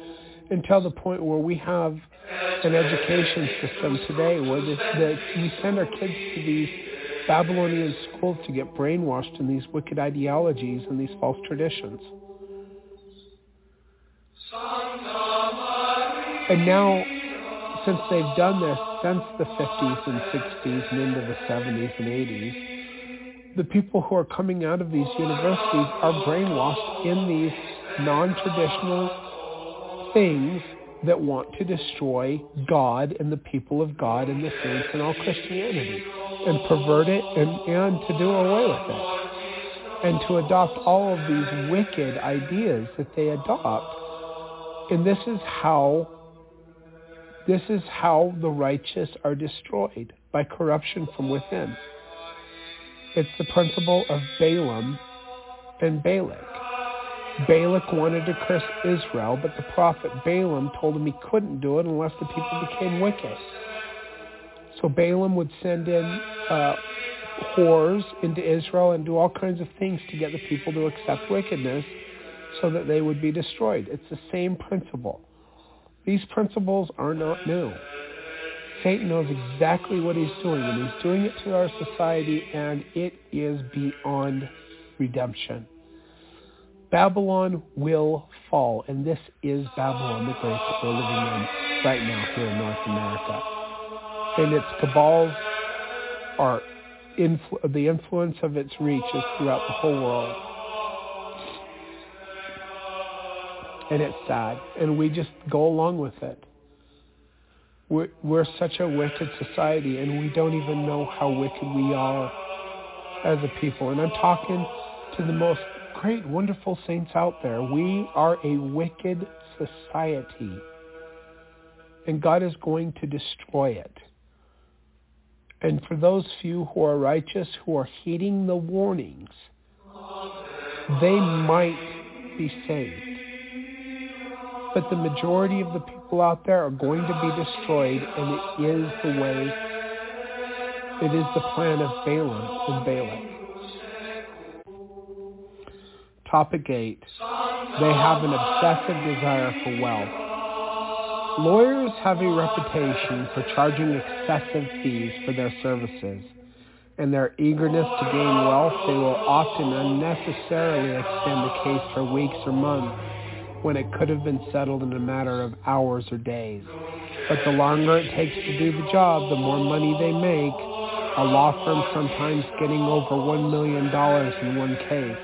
until the point where we have an education system today where this, that we send our kids to these Babylonian schools to get brainwashed in these wicked ideologies and these false traditions. And now, since they've done this since the 50s and 60s and into the 70s and 80s, the people who are coming out of these universities are brainwashed in these non-traditional things that want to destroy God and the people of God and the saints and all Christianity and pervert it and, and to do away with it and to adopt all of these wicked ideas that they adopt. And this is how this is how the righteous are destroyed by corruption from within. It's the principle of Balaam and Balak. Balak wanted to curse Israel, but the prophet Balaam told him he couldn't do it unless the people became wicked. So Balaam would send in uh, whores into Israel and do all kinds of things to get the people to accept wickedness so that they would be destroyed. It's the same principle. These principles are not new. Satan knows exactly what he's doing, and he's doing it to our society, and it is beyond redemption. Babylon will fall, and this is Babylon the Great that we're living in right now here in North America. And its cabals are influ- the influence of its reach is throughout the whole world. And it's sad, and we just go along with it. We're, we're such a wicked society, and we don't even know how wicked we are as a people. And I'm talking to the most great, wonderful saints out there. We are a wicked society. And God is going to destroy it. And for those few who are righteous, who are heeding the warnings, they might be saved. But the majority of the people out there are going to be destroyed, and it is the way, it is the plan of Balaam and Balak. Topic 8. They have an obsessive desire for wealth. Lawyers have a reputation for charging excessive fees for their services. In their eagerness to gain wealth, they will often unnecessarily extend the case for weeks or months when it could have been settled in a matter of hours or days. But the longer it takes to do the job, the more money they make, a law firm sometimes getting over $1 million in one case.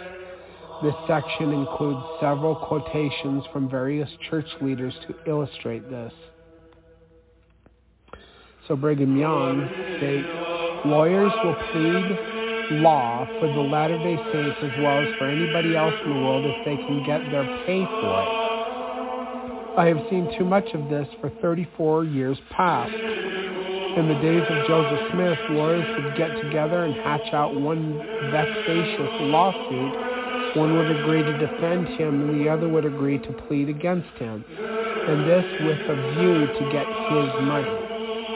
This section includes several quotations from various church leaders to illustrate this. So Brigham Young states, lawyers will plead law for the Latter-day Saints as well as for anybody else in the world if they can get their pay for it. I have seen too much of this for 34 years past. In the days of Joseph Smith, lawyers would get together and hatch out one vexatious lawsuit one would agree to defend him and the other would agree to plead against him, and this with a view to get his money.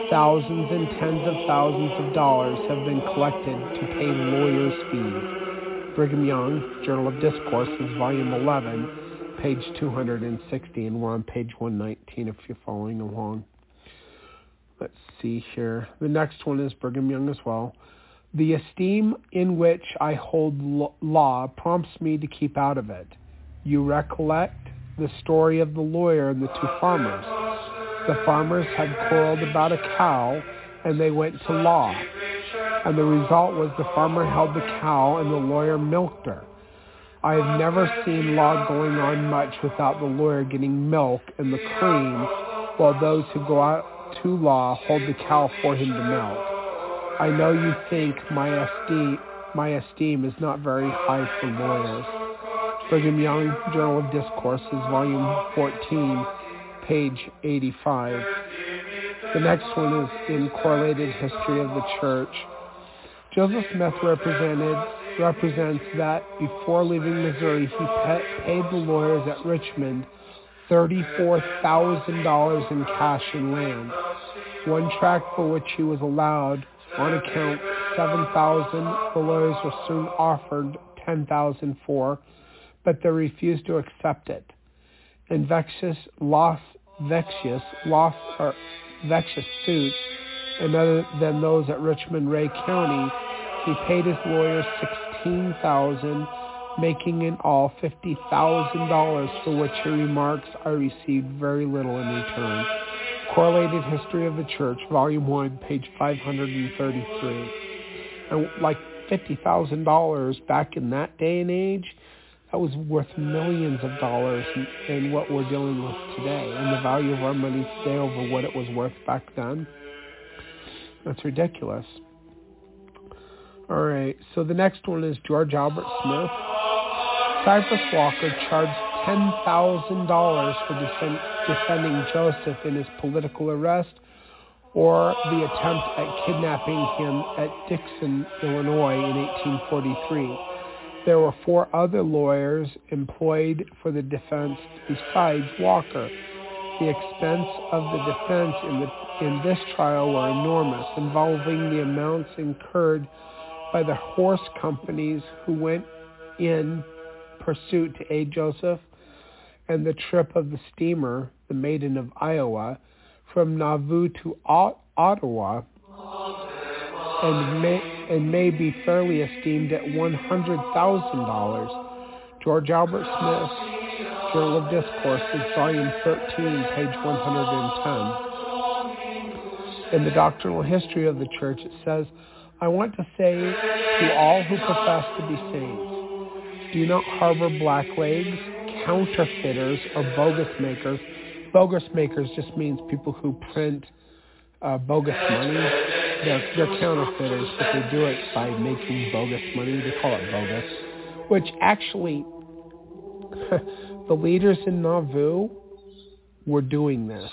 Thousands and tens of thousands of dollars have been collected to pay lawyers' fees. Brigham Young, Journal of Discourses, Volume 11, page 260, and we're on page 119 if you're following along. Let's see here. The next one is Brigham Young as well. The esteem in which I hold law prompts me to keep out of it. You recollect the story of the lawyer and the two farmers. The farmers had quarreled about a cow and they went to law. And the result was the farmer held the cow and the lawyer milked her. I have never seen law going on much without the lawyer getting milk and the cream while those who go out to law hold the cow for him to milk. I know you think my esteem, my esteem is not very high for lawyers. Brigham Young Journal of Discourses, Volume 14, page 85. The next one is in Correlated History of the Church. Joseph Smith represented represents that before leaving Missouri, he paid the lawyers at Richmond $34,000 in cash and land. One tract for which he was allowed on account 7,000. The lawyers were soon offered 10,000 for, but they refused to accept it. In vexatious vexatious loss, or vexatious suits, and other than those at Richmond Ray County, He paid his lawyers sixteen thousand, making in all fifty thousand dollars, for which he remarks, "I received very little in return." Correlated History of the Church, Volume 1, page 533. And like $50,000 back in that day and age, that was worth millions of dollars in, what we're dealing with today. And the value of our money today over what it was worth back then. That's ridiculous. All right, so the next one is George Albert Smith. Cyrus Walker charged $10,000 for defending Joseph in his political arrest or the attempt at kidnapping him at Dixon, Illinois in 1843. There were four other lawyers employed for the defense besides Walker. The expense of the defense in, the, in this trial were enormous, involving the amounts incurred by the horse companies who went in pursuit to aid Joseph, and the trip of the steamer, the Maiden of Iowa, from Nauvoo to Ottawa, and may, and may be fairly esteemed at $100,000. George Albert Smith, Journal of Discourses, Volume 13, page 110. In the Doctrinal History of the Church, it says, I want to say to all who profess to be saints, do not harbor blacklegs, counterfeiters, or bogus makers. Bogus makers just means people who print uh, bogus money. They're, they're counterfeiters, but they do it by making bogus money. They call it bogus, which actually the leaders in Nauvoo were doing this.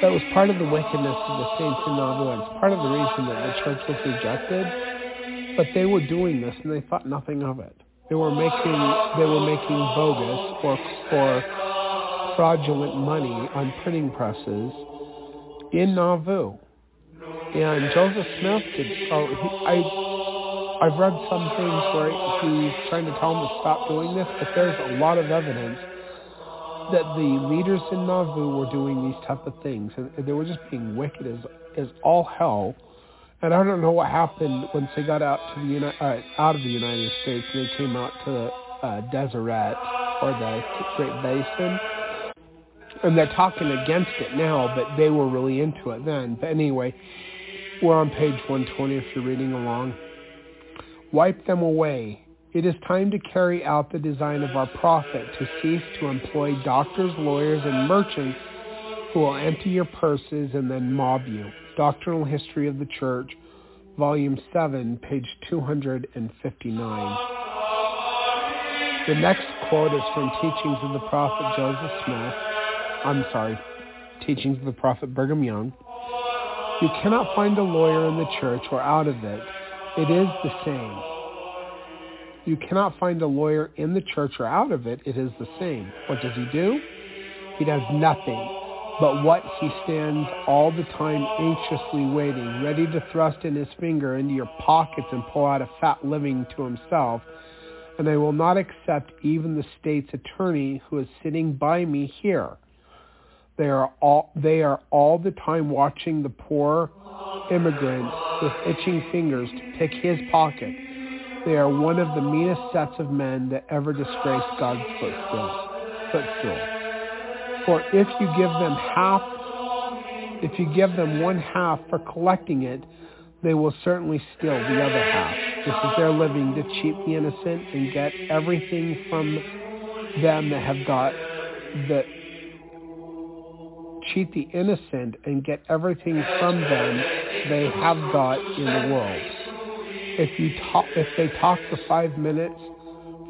That was part of the wickedness of the saints in Nauvoo. It's part of the reason that the church was rejected but they were doing this and they thought nothing of it. They were making they were making bogus or or fraudulent money on printing presses in Nauvoo. And Joseph Smith did. Oh, he, I I've read some things where he's trying to tell them to stop doing this, but there's a lot of evidence that the leaders in Nauvoo were doing these type of things, and they were just being wicked as as all hell and I don't know what happened once they got out to the Uni- uh, out of the United States and they came out to uh, Deseret or the Great Basin. And they're talking against it now, but they were really into it then. But anyway, we're on page 120 if you're reading along. Wipe them away. It is time to carry out the design of our prophet to cease to employ doctors, lawyers, and merchants who will empty your purses and then mob you. Doctrinal History of the Church, Volume 7, page 259. The next quote is from Teachings of the Prophet Joseph Smith. I'm sorry, Teachings of the Prophet Brigham Young. You cannot find a lawyer in the church or out of it. It is the same. You cannot find a lawyer in the church or out of it. It is the same. What does he do? He does nothing but what he stands all the time anxiously waiting, ready to thrust in his finger into your pockets and pull out a fat living to himself. And I will not accept even the state's attorney who is sitting by me here. They are all, they are all the time watching the poor immigrant with itching fingers to pick his pocket. They are one of the meanest sets of men that ever disgraced God's footstool. footstool. For if you give them half, if you give them one half for collecting it, they will certainly steal the other half. This is their living to cheat the innocent and get everything from them that have got that cheat the innocent and get everything from them they have got in the world. If you talk, if they talk for five minutes,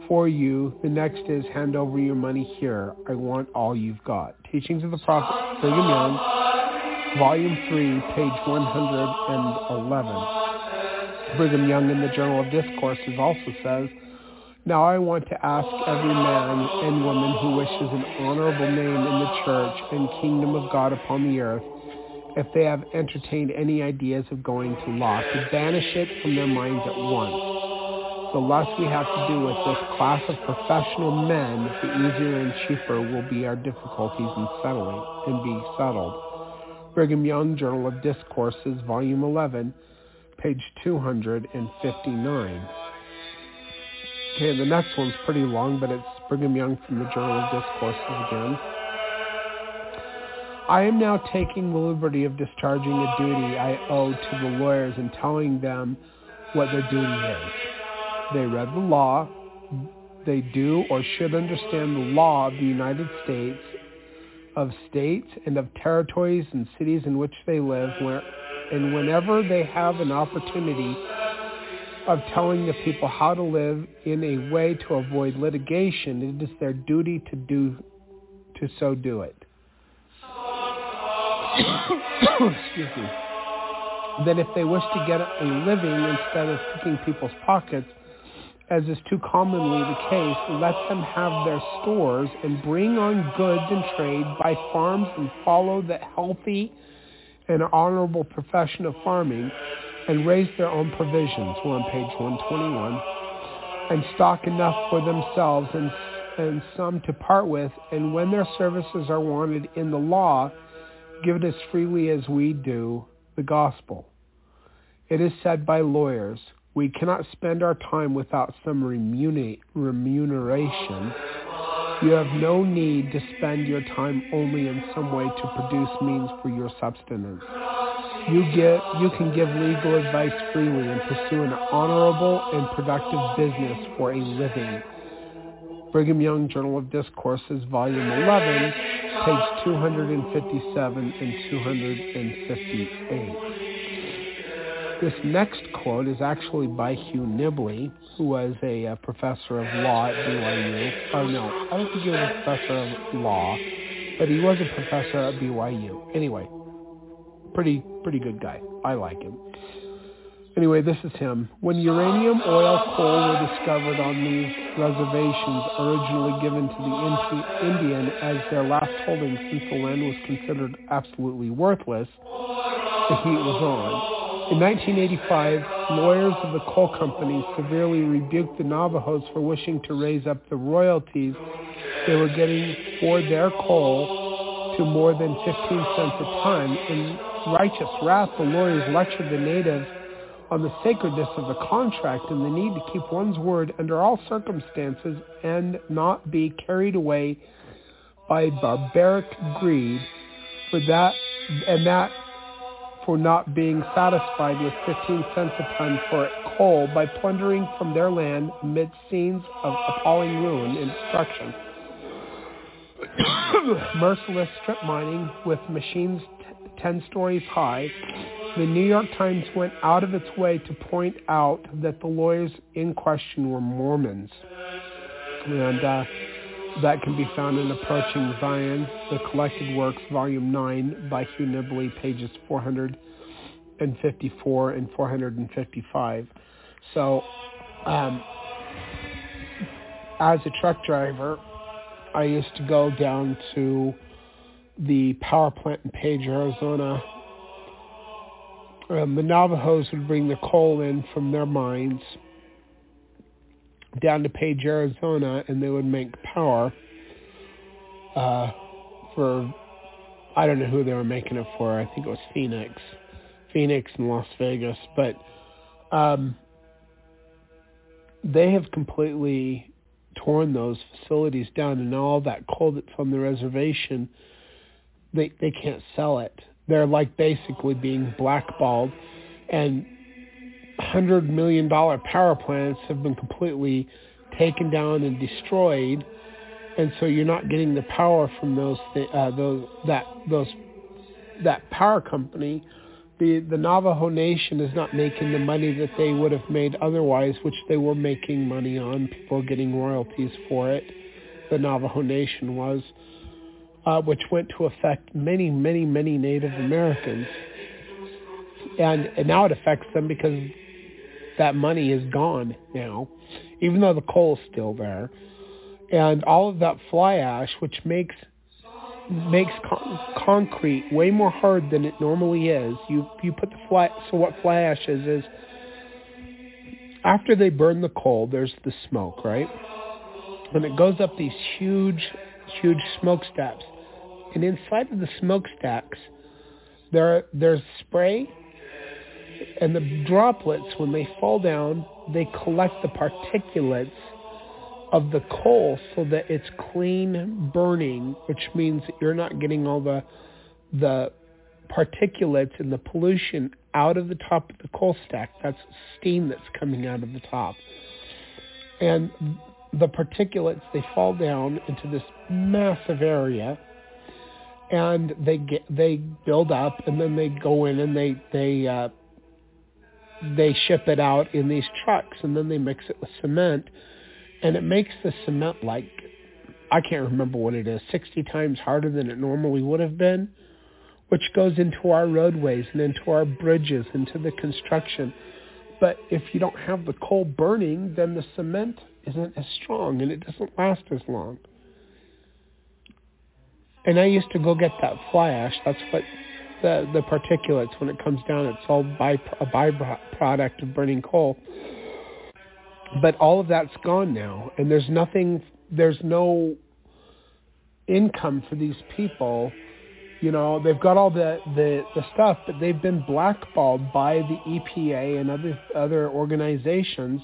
for you. The next is hand over your money here. I want all you've got. Teachings of the Prophet Brigham Young, Volume 3, page 111. Brigham Young in the Journal of Discourses also says, Now I want to ask every man and woman who wishes an honorable name in the church and kingdom of God upon the earth, if they have entertained any ideas of going to law, to banish it from their minds at once the less we have to do with this class of professional men, the easier and cheaper will be our difficulties in settling and being settled. Brigham Young, Journal of Discourses, Volume 11, page 259. Okay, the next one's pretty long, but it's Brigham Young from the Journal of Discourses again. I am now taking the liberty of discharging a duty I owe to the lawyers and telling them what their duty is. They read the law. They do or should understand the law of the United States, of states, and of territories and cities in which they live, where, and whenever they have an opportunity of telling the people how to live in a way to avoid litigation, it is their duty to do to so do it. Excuse me. Then if they wish to get a living instead of picking people's pockets, as is too commonly the case, let them have their stores and bring on goods and trade, buy farms and follow the healthy and honorable profession of farming, and raise their own provisions. We're on page 121. And stock enough for themselves and, and some to part with, and when their services are wanted in the law, give it as freely as we do the gospel. It is said by lawyers, we cannot spend our time without some remuneration. You have no need to spend your time only in some way to produce means for your subsistence. You, get, you can give legal advice freely and pursue an honorable and productive business for a living. Brigham Young Journal of Discourses, Volume 11, page 257 and 258. This next quote is actually by Hugh Nibley, who was a, a uh, professor of law at BYU. Oh no, I don't think he was a professor of law, but he was a professor at BYU. Anyway, pretty pretty good guy. I like him. Anyway, this is him. When uranium, oil, coal were discovered on these reservations, originally given to the Indian as their last holding since the land was considered absolutely worthless, the heat was on. In 1985, lawyers of the coal companies severely rebuked the Navajos for wishing to raise up the royalties they were getting for their coal to more than 15 cents a ton. In righteous wrath, the lawyers lectured the natives on the sacredness of the contract and the need to keep one's word under all circumstances and not be carried away by barbaric greed for that and that for not being satisfied with 15 cents a ton for coal by plundering from their land amid scenes of appalling ruin and destruction. Merciless strip mining with machines 10 stories high, the New York Times went out of its way to point out that the lawyers in question were Mormons. And uh, that can be found in Approaching Zion, the Collected Works, Volume 9 by Hugh Nibley, pages 454 and 455. So, um, as a truck driver, I used to go down to the power plant in Page, Arizona. Um, the Navajos would bring the coal in from their mines down to Page, Arizona, and they would make power uh, for I don't know who they were making it for. I think it was Phoenix, Phoenix and Las Vegas, but um, they have completely torn those facilities down, and all that coal that's on the reservation, they they can't sell it. They're like basically being blackballed, and hundred million dollar power plants have been completely taken down and destroyed, and so you're not getting the power from those th- uh, those that those that power company. The the Navajo Nation is not making the money that they would have made otherwise, which they were making money on. People getting royalties for it. The Navajo Nation was, uh, which went to affect many, many, many Native Americans and, and now it affects them because that money is gone now, even though the coal is still there. And all of that fly ash, which makes makes con- concrete way more hard than it normally is. You you put the fly. So what fly ash is is after they burn the coal, there's the smoke, right? And it goes up these huge, huge smoke smokestacks. And inside of the smokestacks, there there's spray and the droplets, when they fall down, they collect the particulates of the coal so that it's clean burning, which means that you're not getting all the the particulates and the pollution out of the top of the coal stack. That's steam that's coming out of the top. And the particulates, they fall down into this massive area and they get, they build up and then they go in and they, they, uh, they ship it out in these trucks and then they mix it with cement and it makes the cement like, I can't remember what it is, 60 times harder than it normally would have been which goes into our roadways and into our bridges, into the construction. But if you don't have the coal burning, then the cement isn't as strong and it doesn't last as long. And I used to go get that fly ash. That's what the the particulates when it comes down. It's all by a byproduct of burning coal. But all of that's gone now, and there's nothing. There's no income for these people you know, they've got all the, the, the stuff, but they've been blackballed by the EPA and other other organizations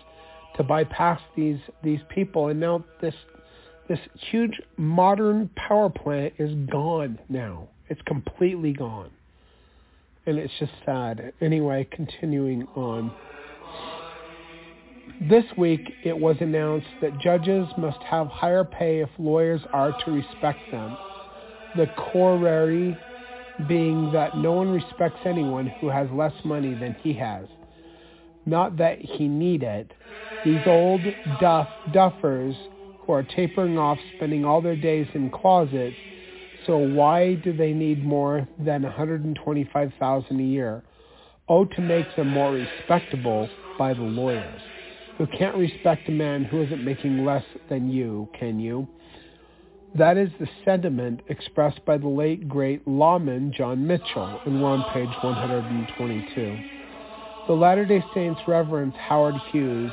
to bypass these these people. And now this this huge modern power plant is gone now. It's completely gone. And it's just sad. Anyway, continuing on. This week it was announced that judges must have higher pay if lawyers are to respect them the corollary being that no one respects anyone who has less money than he has. Not that he need it. These old duff duffers who are tapering off, spending all their days in closets. So why do they need more than 125,000 a year? Oh, to make them more respectable by the lawyers. You can't respect a man who isn't making less than you, can you? That is the sentiment expressed by the late great lawman John Mitchell, and we're on page 122. The Latter-day Saints Reverend Howard Hughes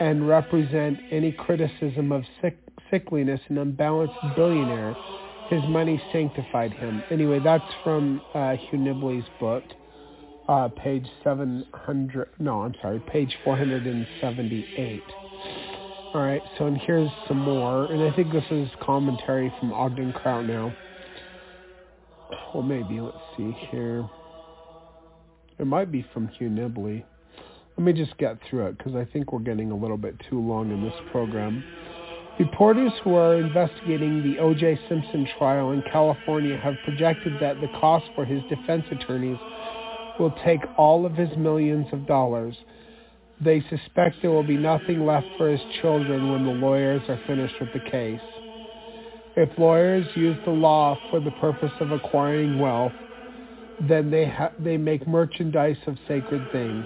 and represent any criticism of sick, sickliness and unbalanced billionaire. His money sanctified him. Anyway, that's from uh, Hugh Nibley's book, uh, page 700, no, I'm sorry, page 478. All right, so and here's some more, and I think this is commentary from Ogden Kraut now. Well, maybe, let's see here. It might be from Hugh Nibley. Let me just get through it because I think we're getting a little bit too long in this program. Reporters who are investigating the O.J. Simpson trial in California have projected that the cost for his defense attorneys will take all of his millions of dollars. They suspect there will be nothing left for his children when the lawyers are finished with the case. If lawyers use the law for the purpose of acquiring wealth, then they ha- they make merchandise of sacred things,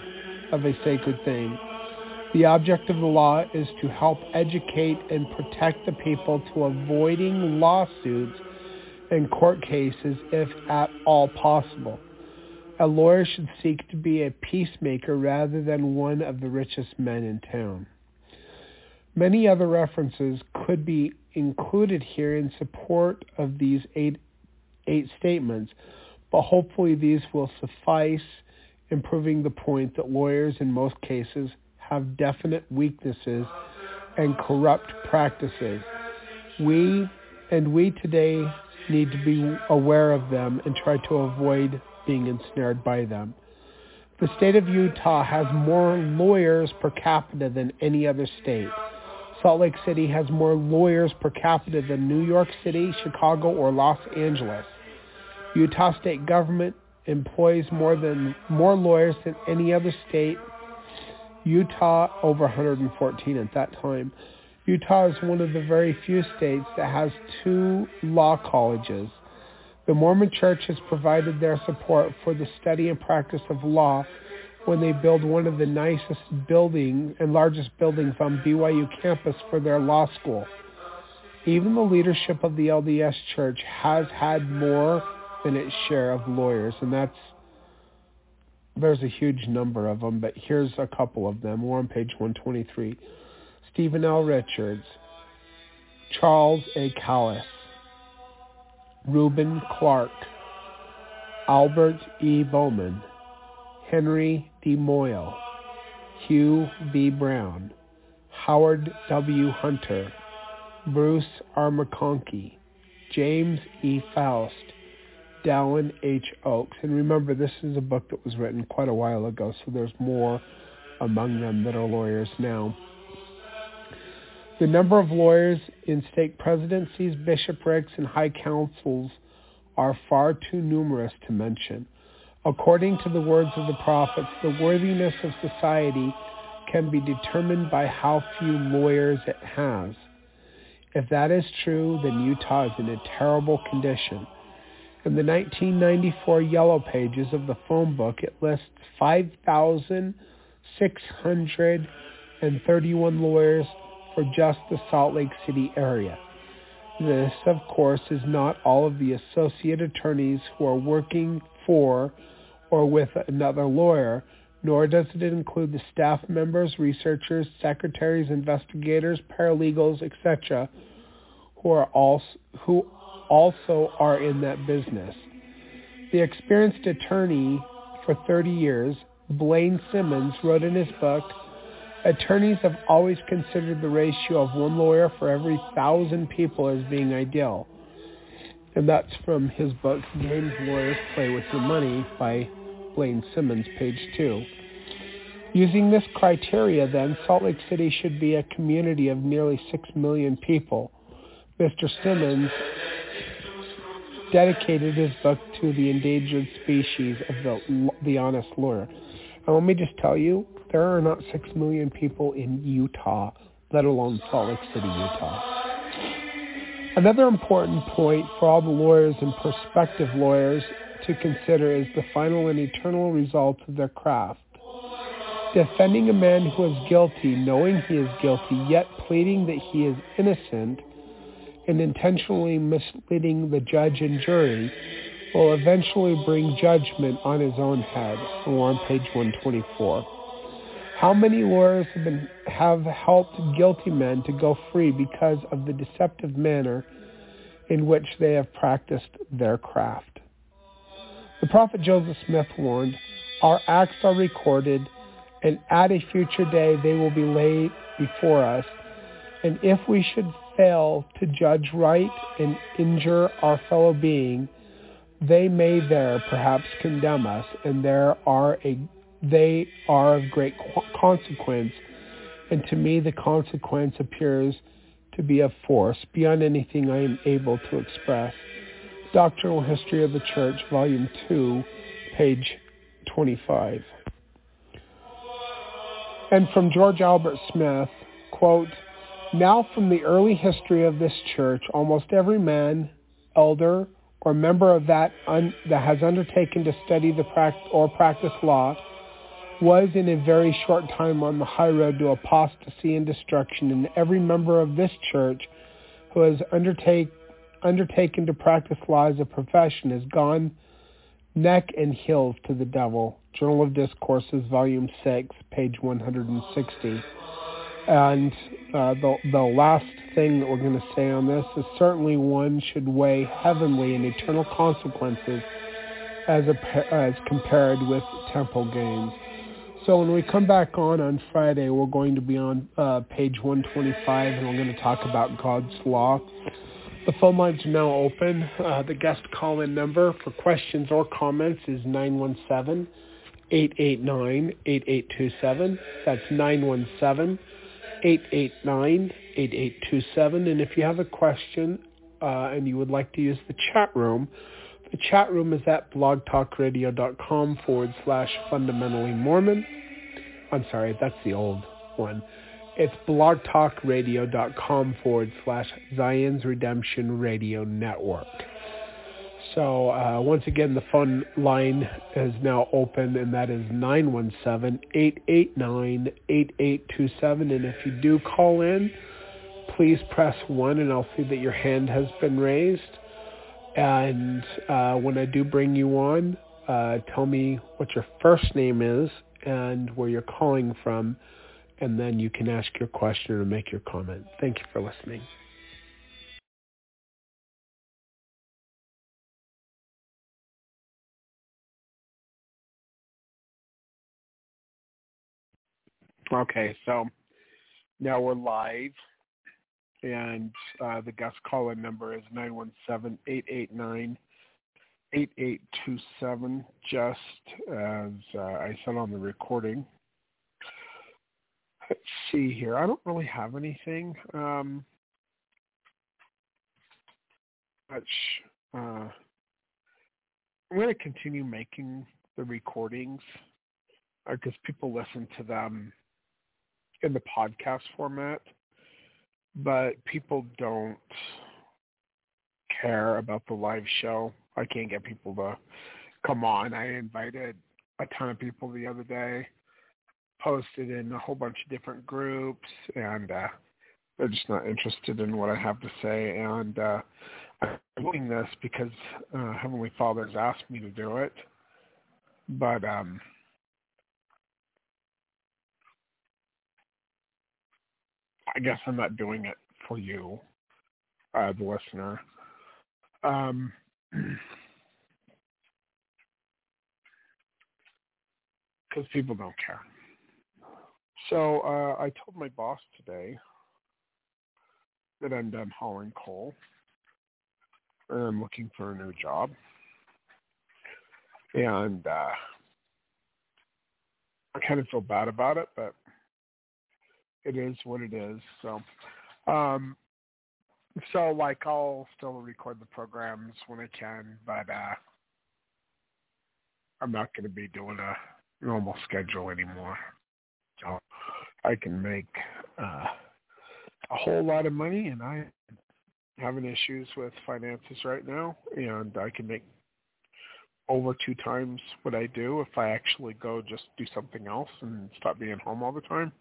of a sacred thing. The object of the law is to help educate and protect the people to avoiding lawsuits and court cases if at all possible. A lawyer should seek to be a peacemaker rather than one of the richest men in town. Many other references could be included here in support of these eight, eight statements, but hopefully these will suffice in proving the point that lawyers in most cases have definite weaknesses and corrupt practices. We and we today need to be aware of them and try to avoid being ensnared by them. The state of Utah has more lawyers per capita than any other state. Salt Lake City has more lawyers per capita than New York City, Chicago, or Los Angeles. Utah state government employs more than more lawyers than any other state. Utah over 114 at that time. Utah is one of the very few states that has two law colleges. The Mormon Church has provided their support for the study and practice of law when they build one of the nicest buildings and largest buildings on BYU campus for their law school. Even the leadership of the LDS Church has had more than its share of lawyers, and that's there's a huge number of them, but here's a couple of them. We're on page 123. Stephen L. Richards, Charles A. Callis, Reuben Clark, Albert E. Bowman, Henry D. Moyle, Hugh B. Brown, Howard W. Hunter, Bruce R. McConkie, James E. Faust, Dallin H. Oaks. And remember, this is a book that was written quite a while ago, so there's more among them that are lawyers now. The number of lawyers in state presidencies, bishoprics, and high councils are far too numerous to mention. According to the words of the prophets, the worthiness of society can be determined by how few lawyers it has. If that is true, then Utah is in a terrible condition. In the 1994 Yellow Pages of the phone book, it lists 5,631 lawyers for just the Salt Lake City area. This, of course, is not all of the associate attorneys who are working for or with another lawyer, nor does it include the staff members, researchers, secretaries, investigators, paralegals, etc., who are also, who also are in that business. The experienced attorney for 30 years, Blaine Simmons, wrote in his book, Attorneys have always considered the ratio of one lawyer for every thousand people as being ideal. And that's from his book, Games Lawyers Play With Your Money by Blaine Simmons, page 2. Using this criteria, then, Salt Lake City should be a community of nearly 6 million people. Mr. Simmons dedicated his book to the endangered species of the, the honest lawyer. And let me just tell you, there are not 6 million people in Utah, let alone Salt Lake City, Utah. Another important point for all the lawyers and prospective lawyers to consider is the final and eternal result of their craft. Defending a man who is guilty, knowing he is guilty, yet pleading that he is innocent, and intentionally misleading the judge and jury will eventually bring judgment on his own head. On page 124. How many lawyers have, been, have helped guilty men to go free because of the deceptive manner in which they have practiced their craft? The prophet Joseph Smith warned, Our acts are recorded, and at a future day they will be laid before us. And if we should fail to judge right and injure our fellow being, they may there perhaps condemn us, and there are a they are of great consequence, and to me the consequence appears to be of force beyond anything I am able to express. Doctrinal History of the Church, Volume 2, page 25. And from George Albert Smith, quote, Now from the early history of this church, almost every man, elder, or member of that un- that has undertaken to study the pract- or practice law was in a very short time on the high road to apostasy and destruction, and every member of this church who has undertake, undertaken to practice law as a profession has gone neck and heels to the devil. Journal of Discourses, Volume 6, page 160. And uh, the, the last thing that we're going to say on this is certainly one should weigh heavenly and eternal consequences as, a, as compared with temple gains. So when we come back on on Friday, we're going to be on uh, page 125, and we're going to talk about God's law. The phone lines are now open. Uh, the guest call-in number for questions or comments is 917-889-8827. That's 917 889-8827. And if you have a question uh, and you would like to use the chat room, the chat room is at blogtalkradio.com forward slash fundamentally Mormon. I'm sorry, that's the old one. It's blogtalkradio.com forward slash Zion's Redemption Radio Network. So uh, once again, the phone line is now open, and that is 917-889-8827. And if you do call in, please press 1, and I'll see that your hand has been raised. And uh, when I do bring you on, uh, tell me what your first name is and where you're calling from, and then you can ask your question or make your comment. Thank you for listening. Okay, so now we're live, and uh, the guest call-in number is 917-889-8827, just as uh, I said on the recording. Let's see here. I don't really have anything um, much. Uh, I'm going to continue making the recordings because uh, people listen to them in the podcast format, but people don't care about the live show. I can't get people to come on. I invited a ton of people the other day, posted in a whole bunch of different groups, and uh, they're just not interested in what I have to say. And uh, I'm doing this because uh, Heavenly Father's asked me to do it. But um, I guess I'm not doing it for you, uh, the listener. Um, because people don't care. So uh, I told my boss today that I'm done hauling coal and I'm looking for a new job. And uh, I kind of feel bad about it, but it is what it is. So, um, so like I'll still record the programs when I can, but uh, I'm not going to be doing a normal schedule anymore. So I can make uh, a whole lot of money, and I am having issues with finances right now, and I can make over two times what I do if I actually go just do something else and stop being home all the time.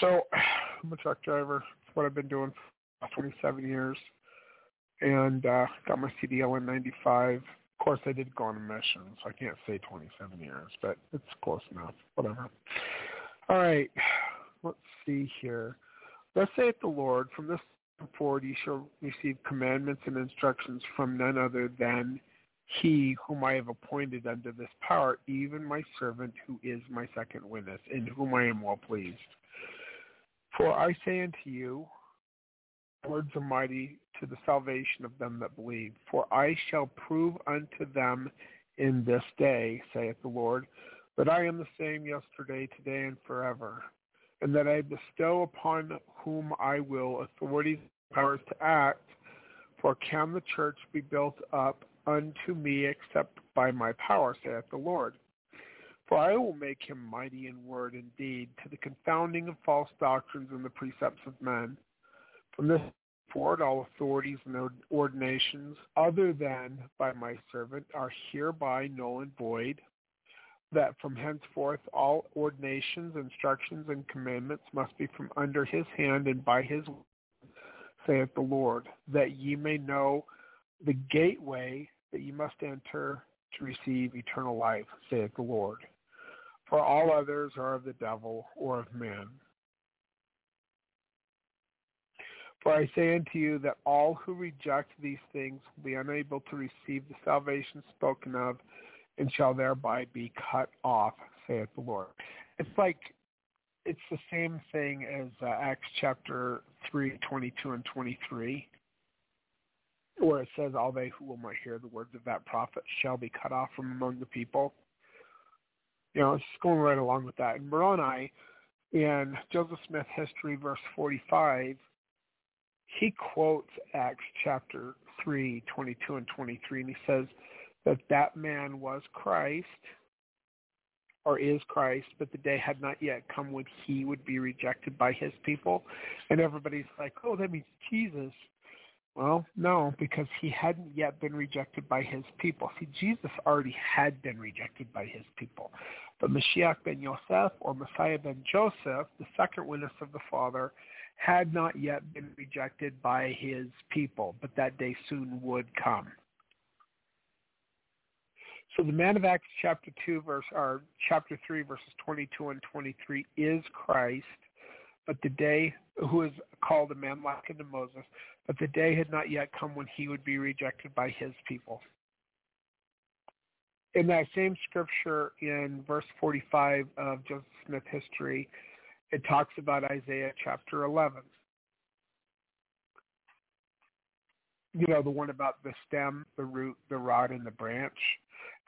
So I'm a truck driver. That's what I've been doing for 27 years. And uh, got my CDL in 95. Of course, I did go on a mission, so I can't say 27 years, but it's close enough. Whatever. All right. Let's see here. Thus saith the Lord, from this forward ye shall receive commandments and instructions from none other than he whom I have appointed unto this power, even my servant who is my second witness, in whom I am well pleased. For I say unto you, words are mighty to the salvation of them that believe. For I shall prove unto them in this day, saith the Lord, that I am the same yesterday, today, and forever, and that I bestow upon whom I will authorities and powers to act. For can the church be built up unto me except by my power, saith the Lord? For I will make him mighty in word and deed to the confounding of false doctrines and the precepts of men. From this forward all authorities and ordinations other than by my servant are hereby null and void, that from henceforth all ordinations, instructions, and commandments must be from under his hand and by his saith the Lord, that ye may know the gateway that ye must enter to receive eternal life, saith the Lord for all others are of the devil or of men. For I say unto you that all who reject these things will be unable to receive the salvation spoken of and shall thereby be cut off, saith the Lord. It's like, it's the same thing as uh, Acts chapter 3, 22 and 23, where it says, all they who will not hear the words of that prophet shall be cut off from among the people you know, it's going right along with that. And Moroni, in Joseph Smith History, verse 45, he quotes Acts chapter 3, 22 and 23, and he says that that man was Christ, or is Christ, but the day had not yet come when he would be rejected by his people. And everybody's like, oh, that means Jesus. Well, no, because he hadn't yet been rejected by his people. See, Jesus already had been rejected by his people. But Mashiach ben Yosef or Messiah ben Joseph, the second witness of the Father, had not yet been rejected by his people, but that day soon would come. So the man of Acts chapter 2 verse or chapter 3 verses 22 and 23 is Christ, but the day who is called a man like unto Moses, but the day had not yet come when he would be rejected by his people. In that same scripture in verse 45 of Joseph Smith history, it talks about Isaiah chapter 11. You know, the one about the stem, the root, the rod, and the branch.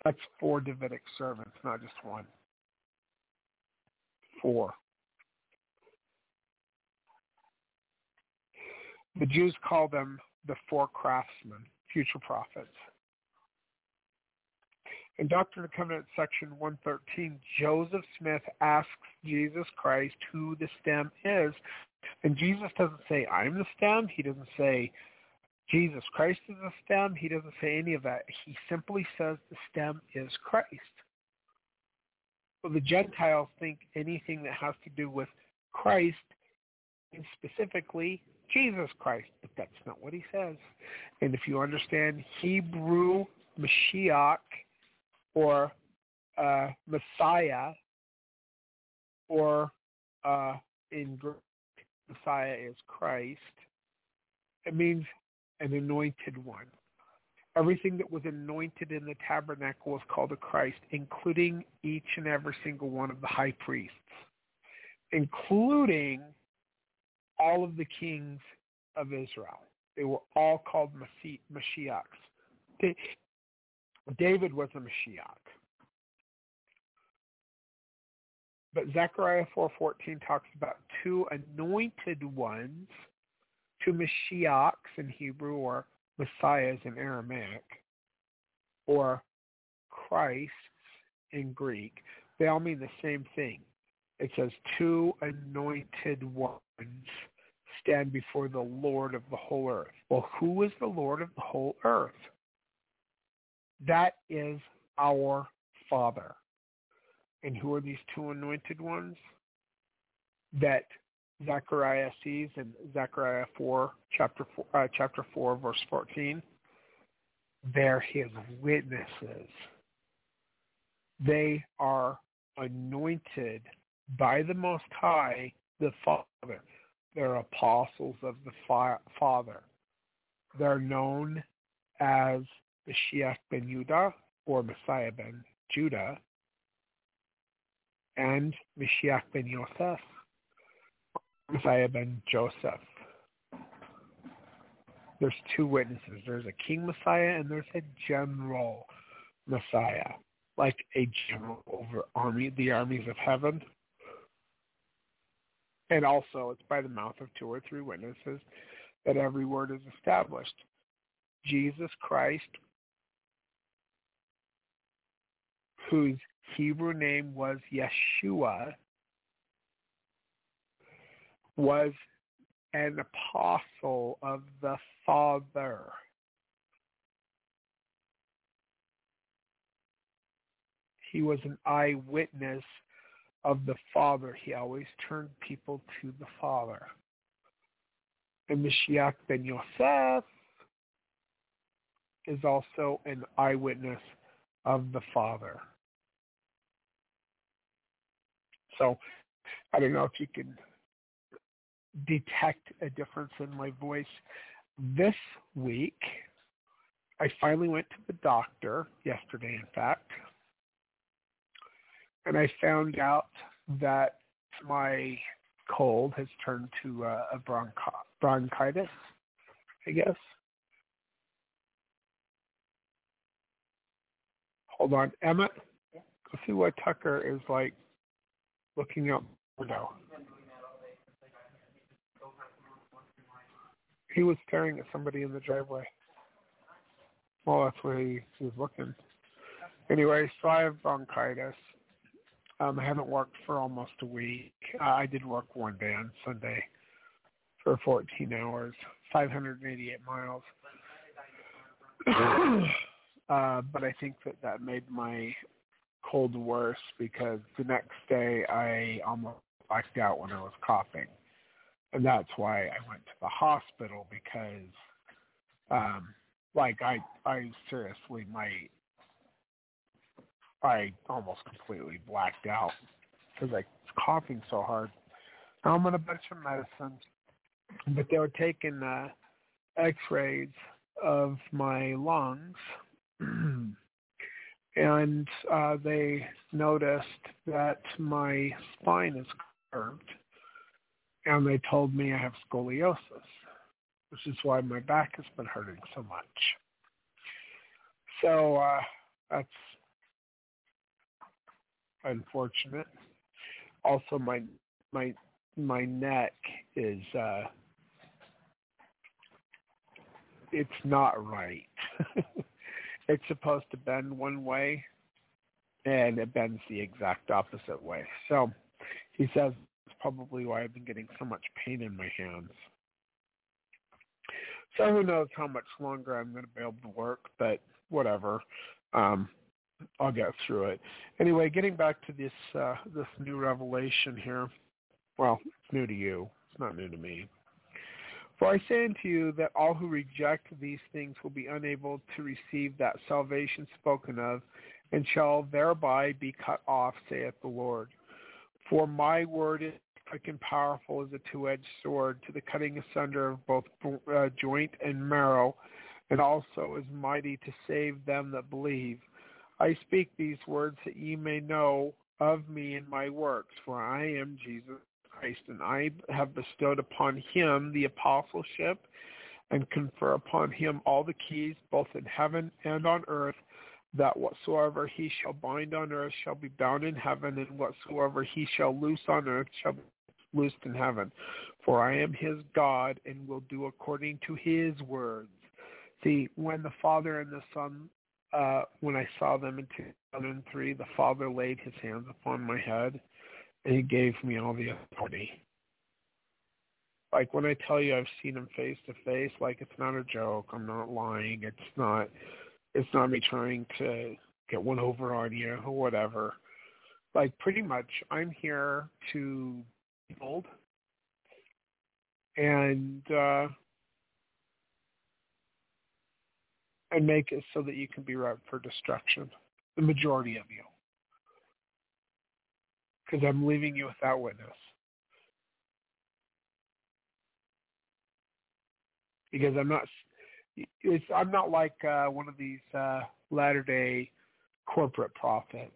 That's four Davidic servants, not just one. Four. The Jews call them the four craftsmen, future prophets. In Doctrine and Covenants, section 113, Joseph Smith asks Jesus Christ who the stem is. And Jesus doesn't say, I'm the stem. He doesn't say, Jesus Christ is the stem. He doesn't say any of that. He simply says the stem is Christ. Well, the Gentiles think anything that has to do with Christ, and specifically Jesus Christ, but that's not what he says. And if you understand Hebrew Mashiach, or uh, Messiah, or uh, in Greek, Messiah is Christ. It means an anointed one. Everything that was anointed in the tabernacle was called a Christ, including each and every single one of the high priests, including all of the kings of Israel. They were all called Mashiachs. David was a Mashiach. But Zechariah 4.14 talks about two anointed ones, two Mashiachs in Hebrew or Messiahs in Aramaic, or Christ in Greek. They all mean the same thing. It says two anointed ones stand before the Lord of the whole earth. Well, who is the Lord of the whole earth? That is our Father. And who are these two anointed ones that Zechariah sees in Zechariah 4, chapter 4, uh, chapter 4, verse 14? They're his witnesses. They are anointed by the Most High, the Father. They're apostles of the Father. They're known as the Mashiach ben Judah or Messiah ben Judah and Mashiach ben Yosef, Messiah ben Joseph. There's two witnesses. There's a king Messiah and there's a general Messiah, like a general over army, the armies of heaven. And also, it's by the mouth of two or three witnesses that every word is established. Jesus Christ whose Hebrew name was Yeshua, was an apostle of the Father. He was an eyewitness of the Father. He always turned people to the Father. And Mashiach ben Yosef is also an eyewitness of the Father. So I don't know if you can detect a difference in my voice. This week, I finally went to the doctor yesterday, in fact, and I found out that my cold has turned to a, a bronchi- bronchitis, I guess. Hold on. Emmett, go see what Tucker is like looking out the window. He was staring at somebody in the driveway. Well, that's where he, he was looking. Anyway, so I have bronchitis. Um, I haven't worked for almost a week. Uh, I did work one day on Sunday for 14 hours, 588 miles. uh, but I think that that made my cold worse because the next day I almost blacked out when I was coughing. And that's why I went to the hospital because um like I I seriously might I almost completely blacked out because I was coughing so hard. Now I'm on a bunch of medicine, but they were taking uh, X-rays of my lungs and uh, they noticed that my spine is curved, and they told me I have scoliosis, which is why my back has been hurting so much. So uh, that's unfortunate. Also, my my my neck is uh, it's not right. it's supposed to bend one way, and it bends the exact opposite way. So he says it's probably why I've been getting so much pain in my hands. So who knows how much longer I'm going to be able to work, but whatever. Um, I'll get through it. Anyway, getting back to this uh, this new revelation here. Well, it's new to you. It's not new to me. For I say unto you that all who reject these things will be unable to receive that salvation spoken of, and shall thereby be cut off, saith the Lord. For my word is quick and powerful as a two-edged sword, to the cutting asunder of both uh, joint and marrow, and also is mighty to save them that believe. I speak these words that ye may know of me and my works, for I am Jesus Christ, and I have bestowed upon him the apostleship and confer upon him all the keys, both in heaven and on earth, that whatsoever he shall bind on earth shall be bound in heaven, and whatsoever he shall loose on earth shall be loosed in heaven. For I am his God, and will do according to his words. See, when the Father and the Son, uh, when I saw them in 2003, the Father laid his hands upon my head and he gave me all the authority. Like when I tell you I've seen him face to face, like it's not a joke. I'm not lying. It's not. It's not me trying to get one over on you or whatever. Like pretty much, I'm here to build and uh, and make it so that you can be ripe for destruction. The majority of you because I'm leaving you without witness. Because I'm not, it's, I'm not like uh, one of these uh, latter day corporate prophets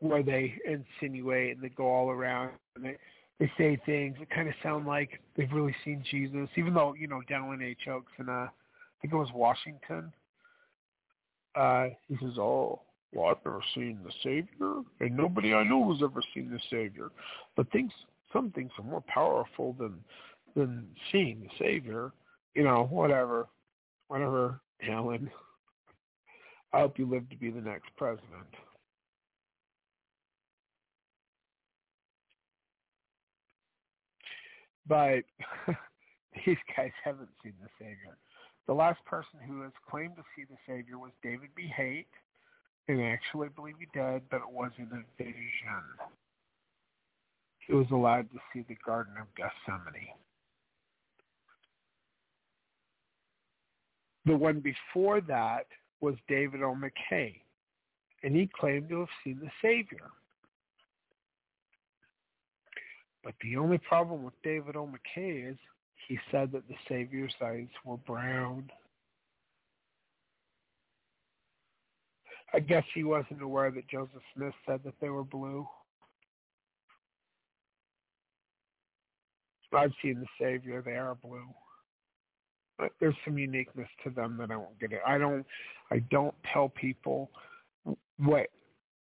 where they insinuate and they go all around and they, they say things that kind of sound like they've really seen Jesus, even though, you know, Dallin H. Oaks in, uh, I think it was Washington, uh, he says, oh, well, I've never seen the Savior, and nobody I know has ever seen the Savior. But things, some things are more powerful than than seeing the Savior. You know, whatever, whatever, Dallin. I hope you live to be the next president. But these guys haven't seen the Savior. The last person who has claimed to see the Savior was David B. Haight and actually believe he did, but it wasn't a vision. He was allowed to see the Garden of Gethsemane. The one before that was David O. McKay, and he claimed to have seen the Savior. But the only problem with David O. McKay is he said that the Savior's eyes were brown. I guess he wasn't aware that Joseph Smith said that they were blue. I've seen the Savior; they are blue. But there's some uniqueness to them that I won't get it. I don't. I don't tell people what.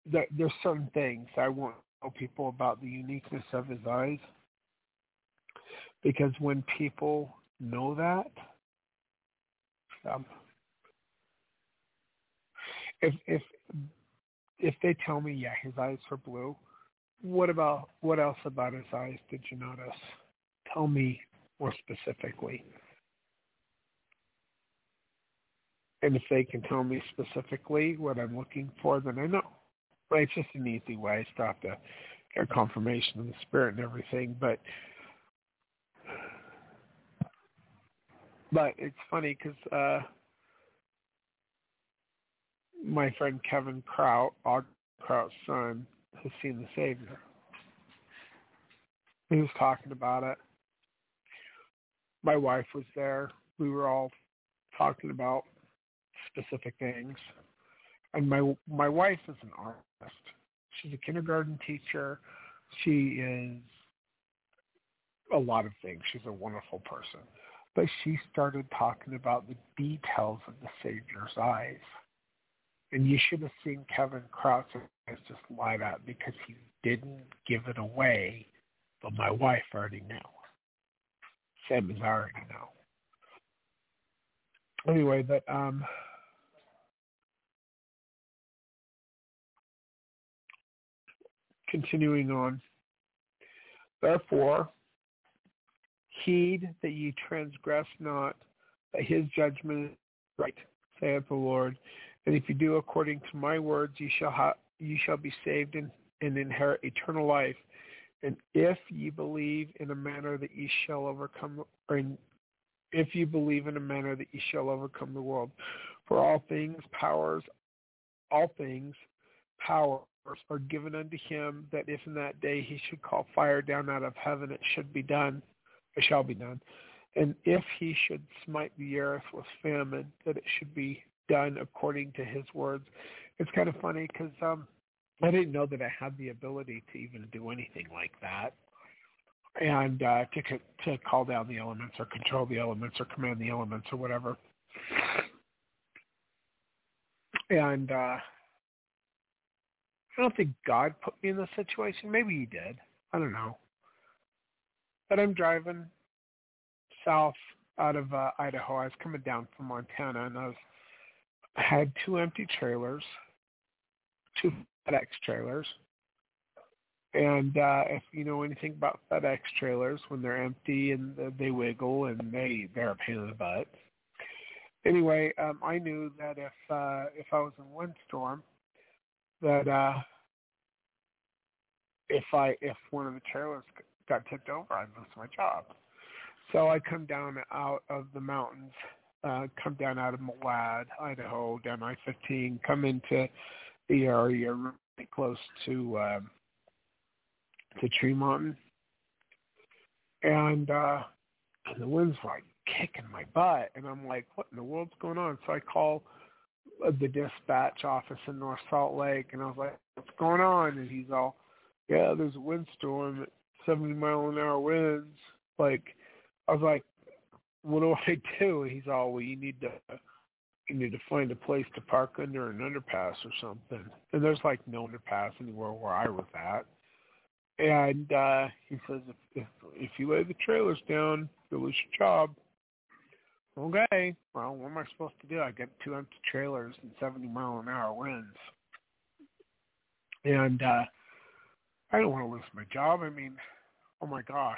There's certain things I won't tell people about the uniqueness of his eyes because when people know that, um, if if if they tell me, yeah, his eyes are blue, what about what else about his eyes did you notice? Tell me more specifically. And if they can tell me specifically what I'm looking for, then I know. But it's just an easy way. I still have confirmation of the spirit and everything. But but it's funny because uh, my friend Kevin Kraut, Og Kraut's son, has seen the Savior. He was talking about it. My wife was there. We were all talking about specific things. and my my wife is an artist. She's a kindergarten teacher. She is a lot of things. She's a wonderful person. But she started talking about the details of the Savior's eyes. And you should have seen Kevin eyes just light up because he didn't give it away, but my wife already knew. Sam is already know. Anyway, but um continuing on. Therefore, heed that ye transgress not, that his judgment is right, saith the Lord. And if you do according to my words, ye shall ha- ye shall be saved and, and inherit eternal life. And if ye believe in a manner that ye shall overcome, or in, if you believe in a manner that ye shall overcome the world, for all things, powers, all things, power are given unto him, that if in that day he should call fire down out of heaven, it should be done it shall be done. And if he should smite the earth with famine, that it should be done according to his words. It's kind of funny because um, I didn't know that I had the ability to even do anything like that, and uh, to to call down the elements or control the elements or command the elements or whatever. And uh, I don't think God put me in this situation. Maybe he did. I don't know. But I'm driving south out of uh, Idaho. I was coming down from Montana, and I was I had two empty trailers, two FedEx trailers. And uh, if you know anything about FedEx trailers, when they're empty and they wiggle and they they're a pain in the butt. Anyway, um, I knew that if uh, if I was in windstorm, that uh, if I if one of the trailers got tipped over, I lost my job. So I come down out of the mountains, uh, come down out of Malad, Idaho, down I-15, come into the area really close to um, to Tremonton, and uh, and the wind's like kicking my butt, and I'm like, what in the world's going on? So I call the dispatch office in North Salt Lake, and I was like, what's going on? And he's all, yeah, there's a windstorm 70 mile an hour winds. Like, I was like, what do I do? He's all, well, you need to, you need to find a place to park under an underpass or something. And there's like no underpass anywhere where I was at. And uh, he says, if, if if you lay the trailers down, you'll lose your job. Okay, well, what am I supposed to do? I got two empty trailers and 70 mile an hour winds. And uh, I don't want to lose my job. I mean, oh my gosh,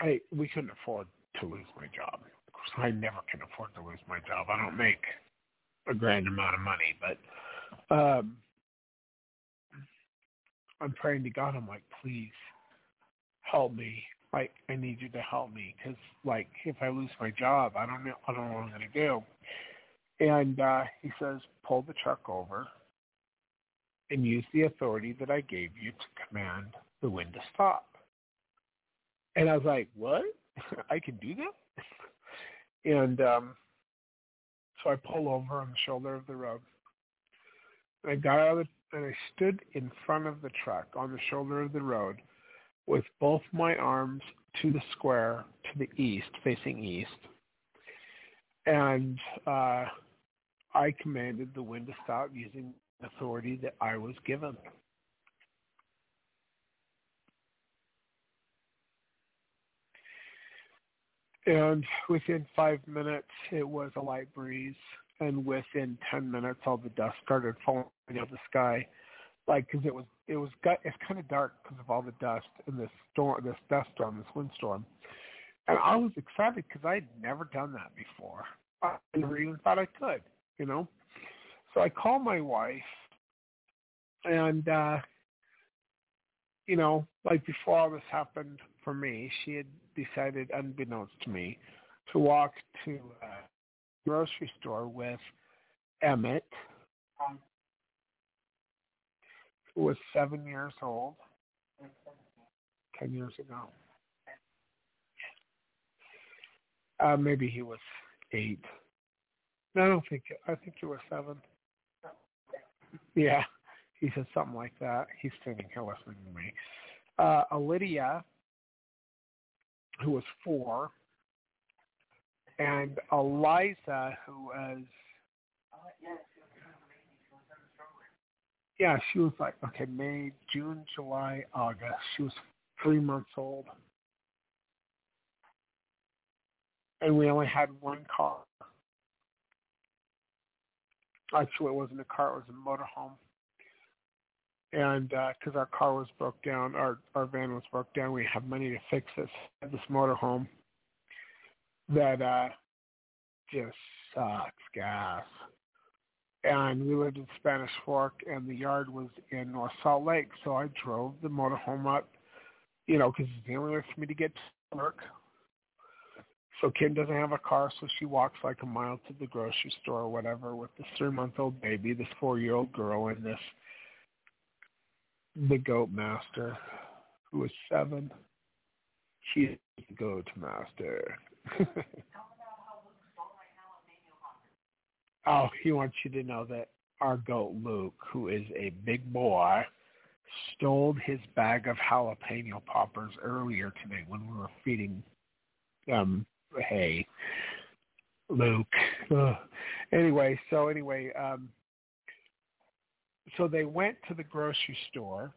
I we couldn't afford to lose my job. Of course, I never can afford to lose my job. I don't make a grand amount of money, but um, I'm praying to God. I'm like, please help me. Like, I need you to help me because, like, if I lose my job, I don't know. I don't know what I'm to do. And uh, he says, pull the truck over and use the authority that I gave you to command the wind to stop. And I was like, what? I can do that? and um, so I pull over on the shoulder of the road. And I got out of the, and I stood in front of the truck on the shoulder of the road with both my arms to the square to the east, facing east. And uh, I commanded the wind to stop using authority that I was given. And within five minutes, it was a light breeze. And within 10 minutes, all the dust started falling out of the sky. Like, because it was, it was, it's kind of dark because of all the dust and this storm, this dust storm, this windstorm. And I was excited because I'd never done that before. I never even thought I could, you know. So I called my wife and uh you know, like before all this happened for me, she had decided, unbeknownst to me, to walk to a grocery store with Emmett, who was seven years old, ten years ago. Uh, maybe he was eight. No, I don't think. I think he was seven. Yeah, he said something like that. He's sitting here listening to me. Uh, Lydia, who was four, and Eliza, who was yeah, she was like okay, May, June, July, August. She was three months old, and we only had one car. Actually, it wasn't a car; it was a motorhome. And because uh, our car was broke down, our our van was broke down, we have money to fix this this motorhome that uh just sucks gas. And we lived in Spanish Fork, and the yard was in North Salt Lake, so I drove the motorhome up, you know, because it's the only way for me to get to work. So Kim doesn't have a car, so she walks like a mile to the grocery store or whatever with this three-month-old baby, this four-year-old girl, and this the goat master who is seven. She's the goat master. oh, he wants you to know that our goat Luke, who is a big boy, stole his bag of jalapeno poppers earlier today when we were feeding um hay. Luke. Ugh. Anyway, so anyway, um so they went to the grocery store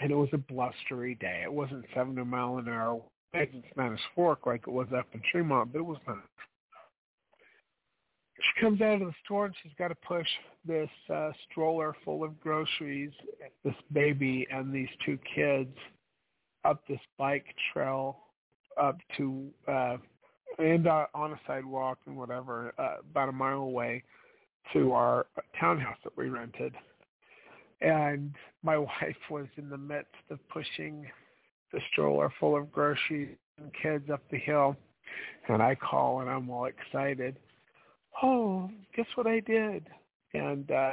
and it was a blustery day. It wasn't 70 mile an hour in Spanish Fork like it was up in Tremont, but it was not. She comes out of the store and she's got to push this uh, stroller full of groceries, this baby and these two kids up this bike trail up to uh, and uh, on a sidewalk and whatever uh, about a mile away to our townhouse that we rented. And my wife was in the midst of pushing the stroller full of groceries and kids up the hill. And I call and I'm all excited. Oh, guess what I did? And uh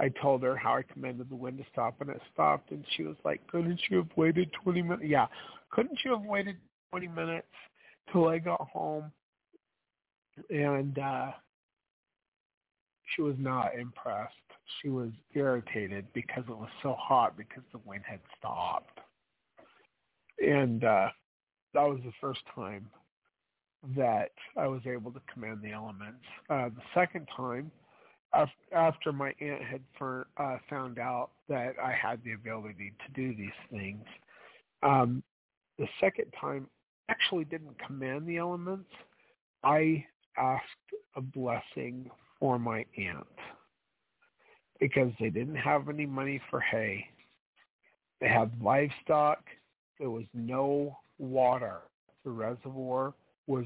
I told her how I commanded the wind to stop and it stopped and she was like, Couldn't you have waited twenty minutes yeah. Couldn't you have waited twenty minutes till I got home? And uh she was not impressed. She was irritated because it was so hot because the wind had stopped. And uh, that was the first time that I was able to command the elements. Uh, the second time, after my aunt had uh, found out that I had the ability to do these things, um, the second time actually didn't command the elements. I asked a blessing for my aunt because they didn't have any money for hay. They had livestock. There was no water. The reservoir was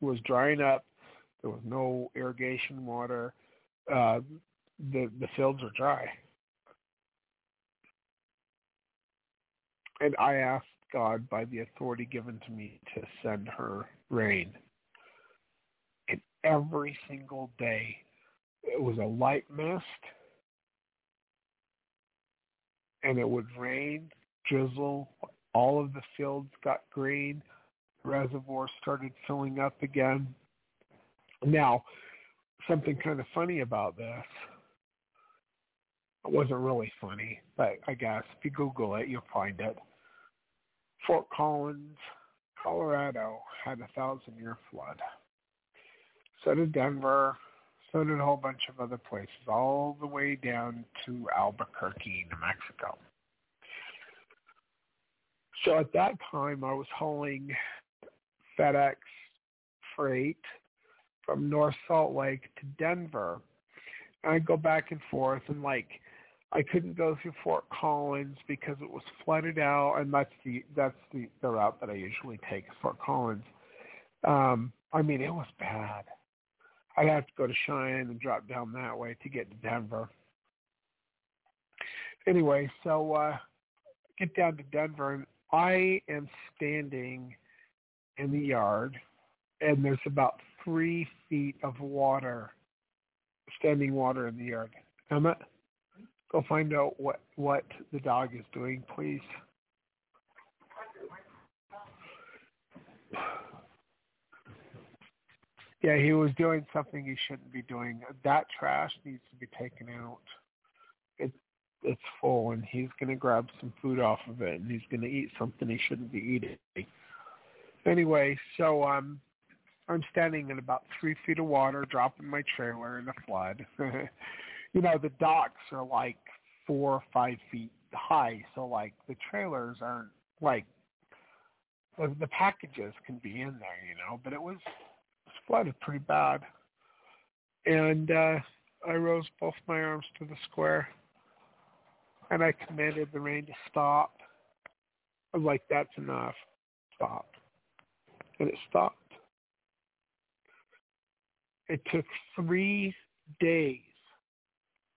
was drying up. There was no irrigation water. Uh, the the fields are dry. And I asked God by the authority given to me to send her rain. And every single day it was a light mist and it would rain, drizzle, all of the fields got green, the reservoir started filling up again. Now, something kind of funny about this. It wasn't really funny, but I guess if you Google it, you'll find it. Fort Collins, Colorado had a thousand year flood. So did Denver, so did a whole bunch of other places, all the way down to Albuquerque, New Mexico. So at that time, I was hauling FedEx freight from North Salt Lake to Denver. And I'd go back and forth, and like I couldn't go through Fort Collins because it was flooded out, and that's the that's the the route that I usually take, Fort Collins. Um, I mean, it was bad. I'd have to go to Cheyenne and drop down that way to get to Denver. Anyway, so uh get down to Denver and I am standing in the yard and there's about three feet of water, standing water in the yard. Emma, go find out what, what the dog is doing, please. Yeah, he was doing something he shouldn't be doing. That trash needs to be taken out. It it's full, and he's going to grab some food off of it, and he's going to eat something he shouldn't be eating. Anyway, so um, I'm standing in about three feet of water, dropping my trailer in a flood. you know, the docks are like four or five feet high, so like the trailers aren't like the, packages can be in there, you know, but it was, it was flooded pretty bad. And uh, I rose both my arms to the square, and I commanded the rain to stop. I was like, that's enough. Stop. And it stopped. It took three days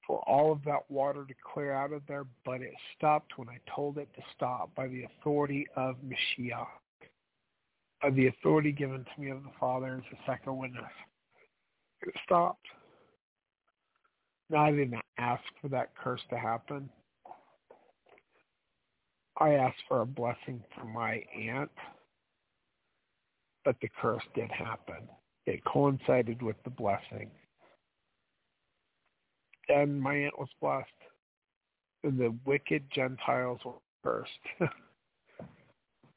for all of that water to clear out of there, but it stopped when I told it to stop by the authority of Mashiach of the authority given to me of the Father as a second witness. It stopped. Now, I didn't ask for that curse to happen. I asked for a blessing from my aunt, but the curse did happen. It coincided with the blessing. And my aunt was blessed. And the wicked Gentiles were cursed.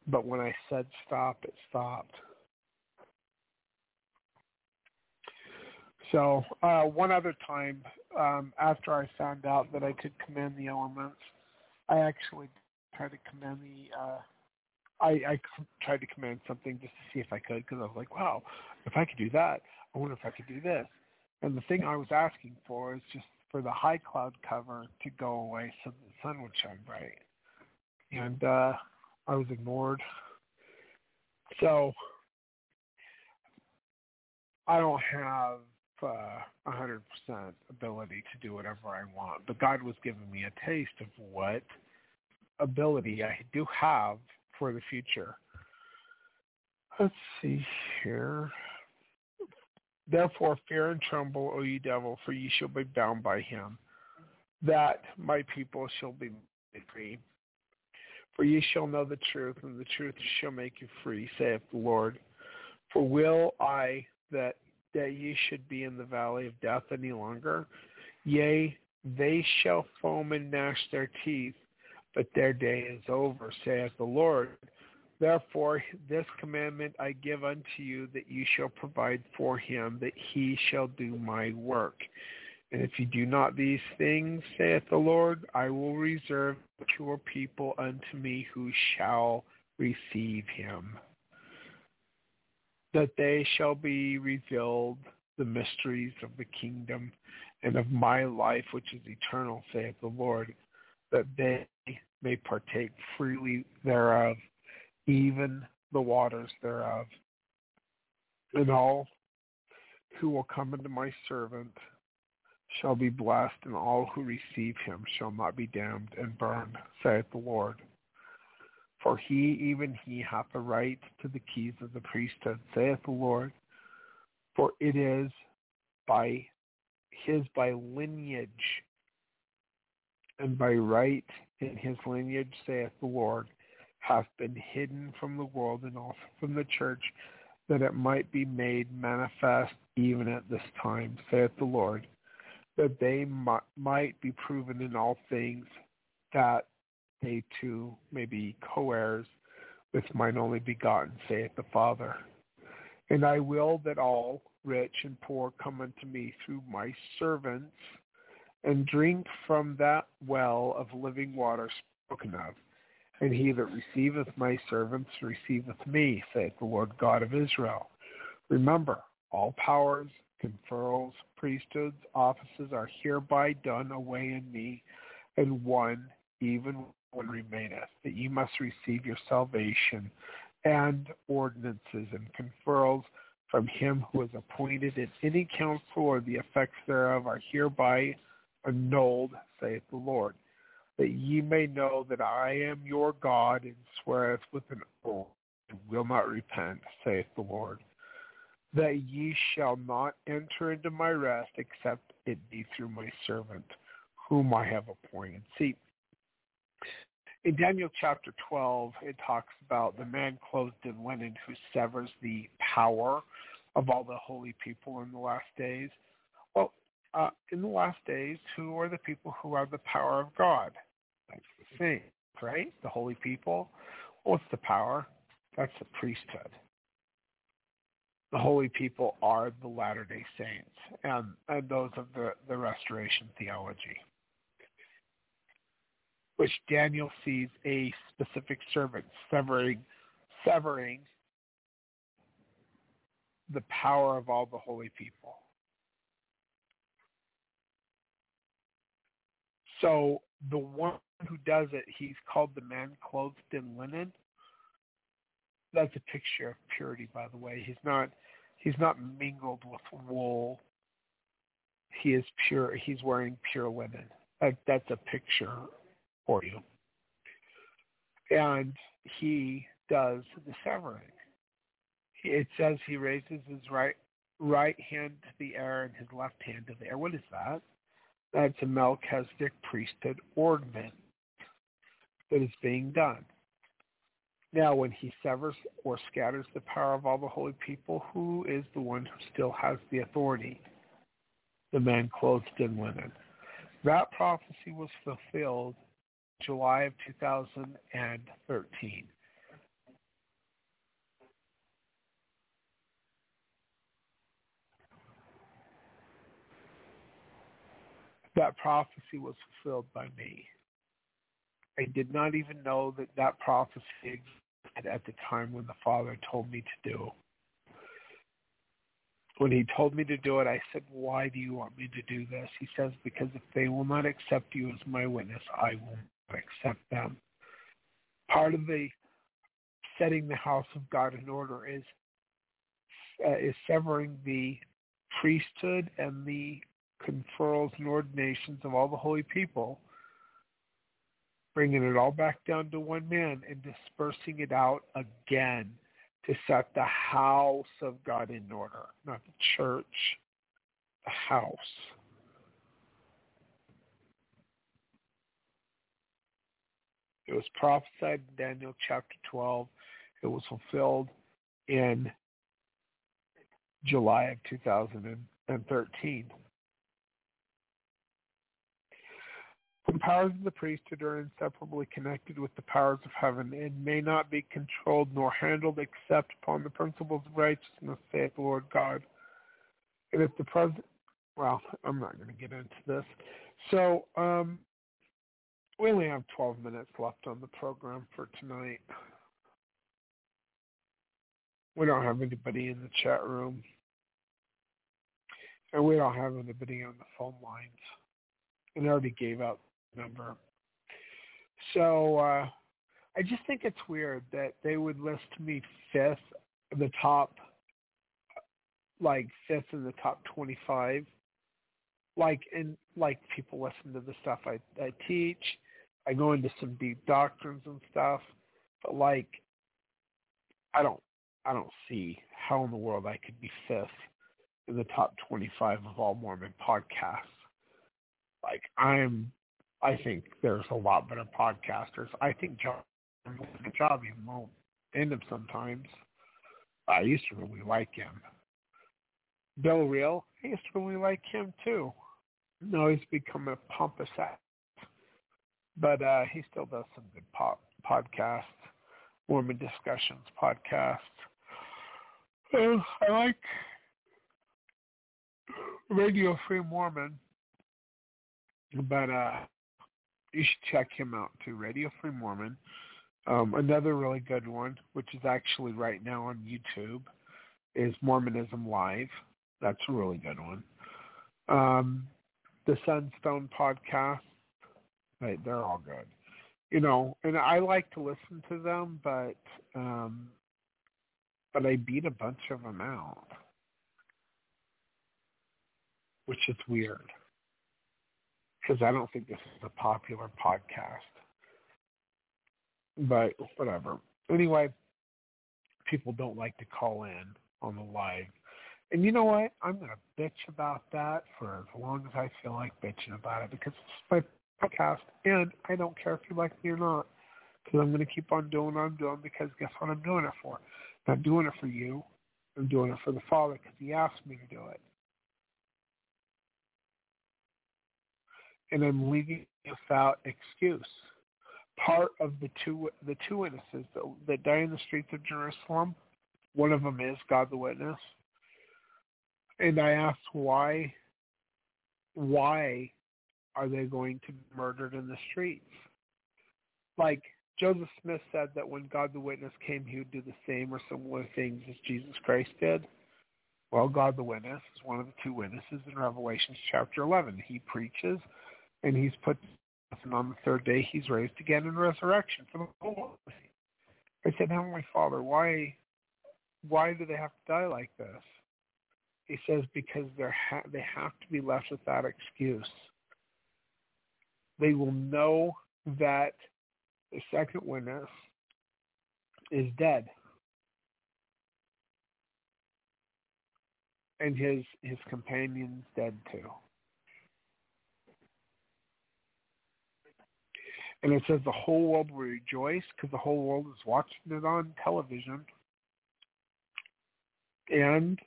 But when I said stop, it stopped. So uh, one other time, um, after I found out that I could command the elements, I actually tried to command the. Uh, I, I tried to command something just to see if I could because I was like, wow, if I could do that, I wonder if I could do this. And the thing I was asking for is just for the high cloud cover to go away so the sun would shine bright. And uh, I was ignored. So I don't have uh, a hundred percent ability to do whatever I want, but God was giving me a taste of what ability I do have for the future. Let's see here. Therefore, fear and tremble, O ye devil, for ye shall be bound by him, that my people shall be free. For ye shall know the truth, and the truth shall make you free, saith the Lord. For will I that that ye should be in the valley of death any longer? Yea, they shall foam and gnash their teeth, but their day is over, saith the Lord. Therefore this commandment I give unto you, that ye shall provide for him, that he shall do my work. And if you do not these things, saith the Lord, I will reserve pure people unto me who shall receive him. That they shall be revealed the mysteries of the kingdom and of my life which is eternal, saith the Lord, that they may partake freely thereof, even the waters thereof. And all who will come into my servant shall be blessed, and all who receive him shall not be damned and burned, saith the Lord. For he, even he, hath a right to the keys of the priesthood, saith the Lord. For it is by his by lineage and by right in his lineage, saith the Lord, hath been hidden from the world and also from the church, that it might be made manifest even at this time, saith the Lord that they might be proven in all things that they too may be co-heirs with mine only begotten, saith the Father. And I will that all, rich and poor, come unto me through my servants, and drink from that well of living water spoken of. And he that receiveth my servants receiveth me, saith the Lord God of Israel. Remember, all powers conferrals, priesthoods, offices are hereby done away in me, and one, even one remaineth, that ye must receive your salvation and ordinances and conferrals from him who is appointed in any council or the effects thereof are hereby annulled, saith the Lord, that ye may know that I am your God and sweareth with an oath and will not repent, saith the Lord that ye shall not enter into my rest except it be through my servant whom I have appointed. See, in Daniel chapter 12, it talks about the man clothed in linen who severs the power of all the holy people in the last days. Well, uh, in the last days, who are the people who have the power of God? That's the saints, right? The holy people. What's the power? That's the priesthood. The holy people are the Latter-day Saints and, and those of the, the Restoration theology, which Daniel sees a specific servant severing, severing the power of all the holy people. So the one who does it, he's called the man clothed in linen. That's a picture of purity, by the way. He's not he's not mingled with wool. He is pure. He's wearing pure linen. That, that's a picture for you. And he does the severing it says he raises his right right hand to the air and his left hand to the air. What is that? That's a Melchizedek priesthood ordinance that is being done. Now, when he severs or scatters the power of all the holy people, who is the one who still has the authority? The man clothed in linen. That prophecy was fulfilled July of 2013. That prophecy was fulfilled by me. I did not even know that that prophecy existed at the time when the Father told me to do. When he told me to do it, I said, why do you want me to do this? He says, because if they will not accept you as my witness, I will not accept them. Part of the setting the house of God in order is uh, is severing the priesthood and the conferrals and ordinations of all the holy people, bringing it all back down to one man and dispersing it out again to set the house of God in order, not the church, the house. It was prophesied in Daniel chapter 12. It was fulfilled in July of 2013. The powers of the priesthood are inseparably connected with the powers of heaven and may not be controlled nor handled except upon the principles of righteousness, saith the Lord God. And if the president, well, I'm not going to get into this. So um, we only have 12 minutes left on the program for tonight. We don't have anybody in the chat room. And we don't have anybody on the phone lines. And I already gave out number. So uh, I just think it's weird that they would list me fifth, the top, like fifth in the top 25. Like, and like people listen to the stuff I, I teach. I go into some deep doctrines and stuff, but like, I don't, I don't see how in the world I could be fifth in the top 25 of all Mormon podcasts. Like, I'm I think there's a lot better podcasters. I think John even though end him sometimes. I used to really like him. Bill Reel, I used to really like him too. No, he's become a pompous ass. But uh, he still does some good pop podcasts, Mormon discussions podcasts. Uh, I like Radio Free Mormon, but uh, you should check him out too. Radio Free Mormon. Um, another really good one, which is actually right now on YouTube, is Mormonism Live. That's a really good one. Um, the Sunstone podcast. Right, they're all good. You know, and I like to listen to them, but um, but I beat a bunch of them out, which is weird because I don't think this is a popular podcast. But whatever. Anyway, people don't like to call in on the live. And you know what? I'm going to bitch about that for as long as I feel like bitching about it because it's my podcast and I don't care if you like me or not because I'm going to keep on doing what I'm doing because guess what I'm doing it for? I'm not doing it for you. I'm doing it for the Father because he asked me to do it. And I'm leaving without excuse. Part of the two the two witnesses that, that die in the streets of Jerusalem, one of them is God the witness. And I asked why why are they going to be murdered in the streets? Like Joseph Smith said that when God the witness came, he would do the same or similar things as Jesus Christ did. Well, God the witness is one of the two witnesses in Revelation chapter 11. He preaches, and he's put, and on the third day he's raised again in resurrection for the whole. I said, Heavenly Father, why, why do they have to die like this? He says because they're ha- they have to be left without excuse. They will know that the second witness is dead. And his his companion's dead too. And it says the whole world will rejoice because the whole world is watching it on television. And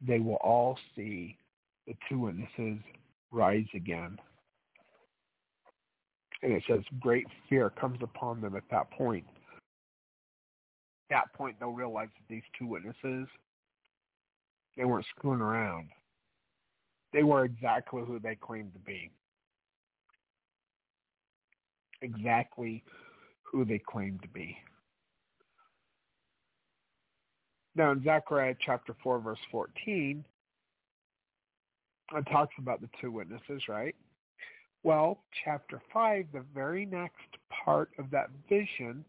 they will all see the two witnesses rise again. And it says great fear comes upon them at that point. At that point, they'll realize that these two witnesses, they weren't screwing around. They were exactly who they claimed to be. Exactly who they claim to be. Now in Zechariah chapter 4, verse 14, it talks about the two witnesses, right? Well, chapter 5, the very next part of that vision,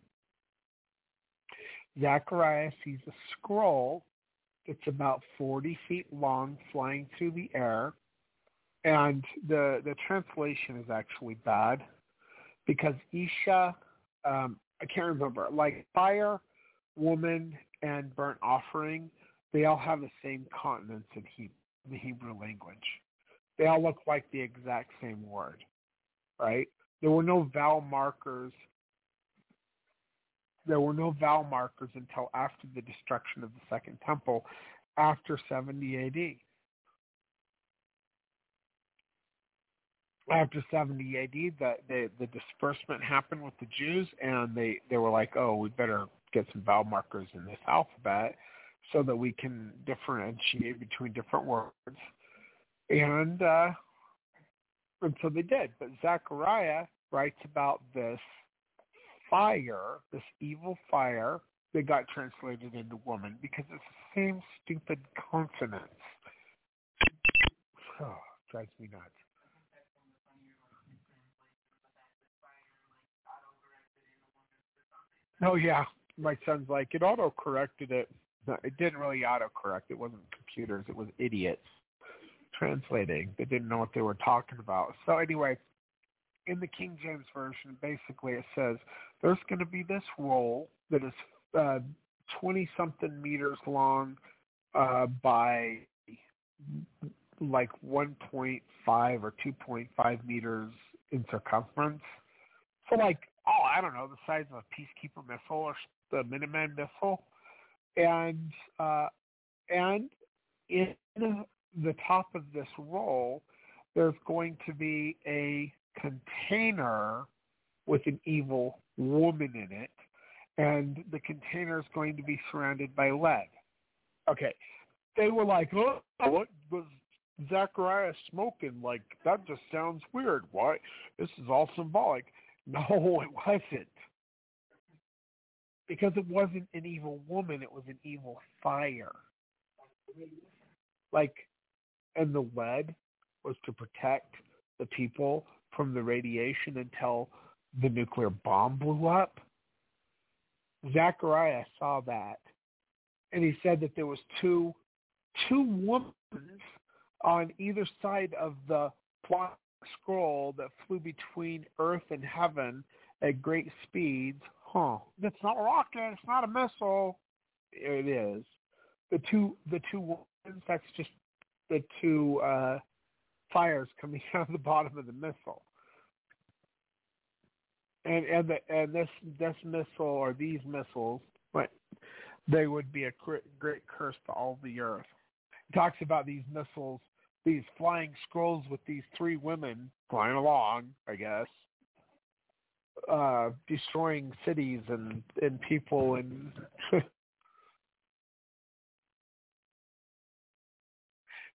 Zechariah sees a scroll that's about 40 feet long flying through the air. And the, the translation is actually bad because Isha, um, I can't remember, like fire, woman, and burnt offering, they all have the same consonants in Hebrew, the Hebrew language. They all look like the exact same word, right? There were no vowel markers. There were no vowel markers until after the destruction of the Second Temple, after 70 AD. After 70 AD, the, the, the disbursement happened with the Jews, and they, they were like, oh, we better get some vowel markers in this alphabet so that we can differentiate between different words and uh, and so they did. But Zechariah writes about this fire, this evil fire that got translated into woman because it's the same stupid consonants. Oh, drives me nuts. Oh yeah, my son's like it auto corrected it. It didn't really auto correct. It wasn't computers. It was idiots translating. They didn't know what they were talking about. So anyway, in the King James Version, basically it says there's going to be this roll that is uh, 20-something meters long uh, by like 1.5 or 2.5 meters in circumference. So like, oh, I don't know, the size of a Peacekeeper missile or the Minuteman missile. And, uh, and in the top of this roll, there's going to be a container with an evil woman in it, and the container is going to be surrounded by lead. Okay, they were like, oh, what was Zachariah smoking? Like, that just sounds weird. Why? This is all symbolic. No, it wasn't. Because it wasn't an evil woman, it was an evil fire. Like, and the lead was to protect the people from the radiation until the nuclear bomb blew up. Zachariah saw that, and he said that there was two two women on either side of the scroll that flew between earth and heaven at great speeds. Huh? That's not a rocket. It's not a missile. It is. The two the two women. That's just the two uh, fires coming out of the bottom of the missile. And and the, and this this missile or these missiles, right? they would be a great curse to all the earth. He talks about these missiles, these flying scrolls with these three women flying along, I guess, uh, destroying cities and, and people and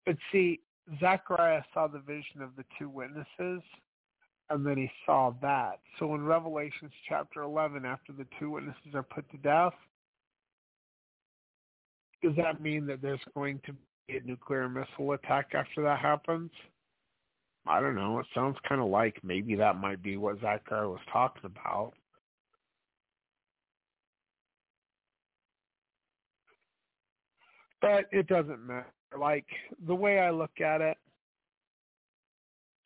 But see, Zechariah saw the vision of the two witnesses and then he saw that. So in Revelations chapter 11, after the two witnesses are put to death, does that mean that there's going to a nuclear missile attack after that happens? I don't know. It sounds kind of like maybe that might be what Zachariah was talking about. But it doesn't matter. Like the way I look at it,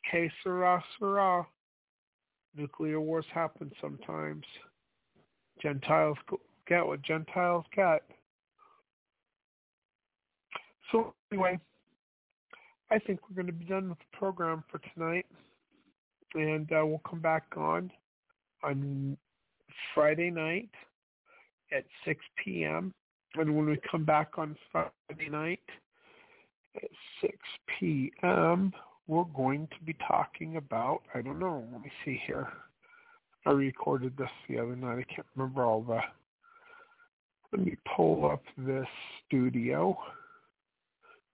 que sera, sera. Nuclear wars happen sometimes. Gentiles get what Gentiles get. So anyway, I think we're going to be done with the program for tonight, and uh, we'll come back on on Friday night at 6 p.m. And when we come back on Friday night at 6 p.m., we're going to be talking about, I don't know, let me see here. I recorded this the other night. I can't remember all the, let me pull up this studio.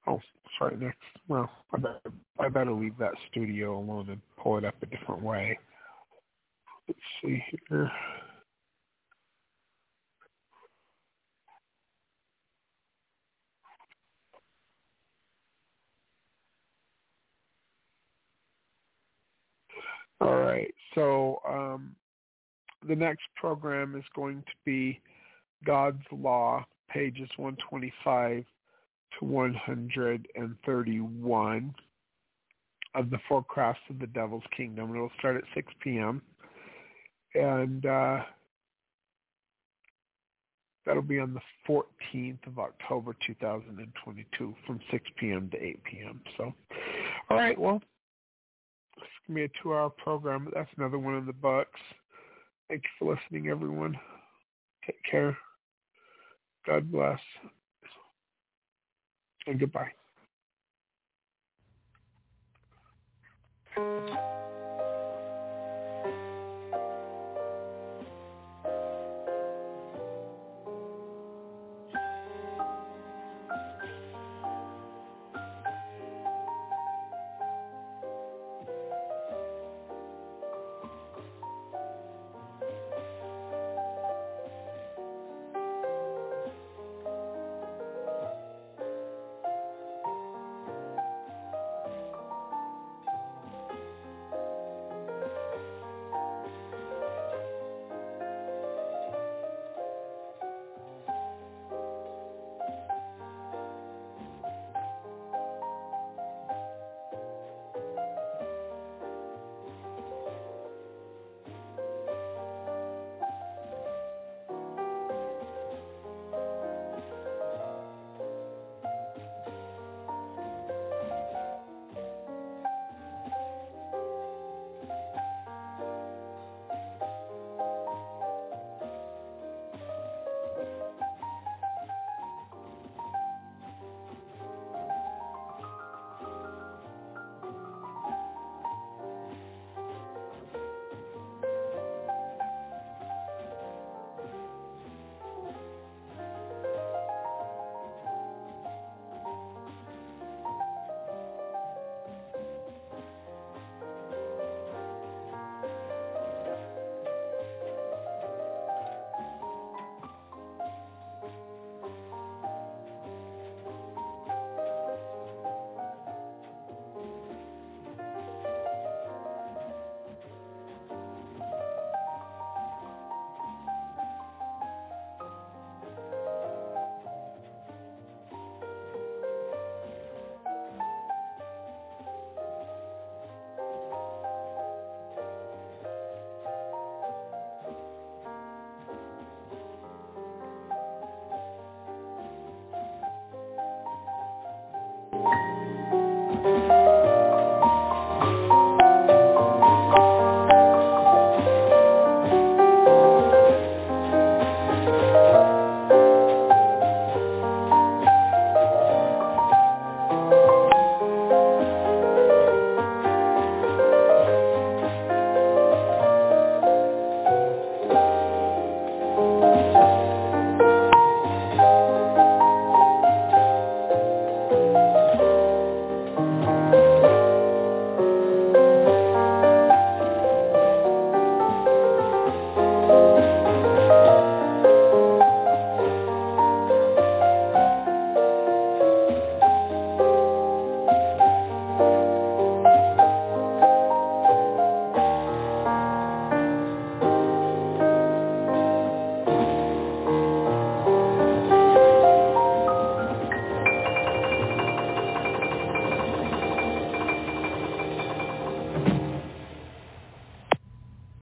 Oh, sorry, next. Well, I better, I better leave that studio alone and pull it up a different way. Let's see here. All right. So um, the next program is going to be God's Law, pages 125 to 131 of the Four Crafts of the Devil's Kingdom. It'll start at 6 p.m. And uh, that'll be on the 14th of October 2022 from 6 p.m. to 8 p.m. So, all right, well, it's going to be a two-hour program, but that's another one in the books. Thank you for listening, everyone. Take care. God bless. And goodbye.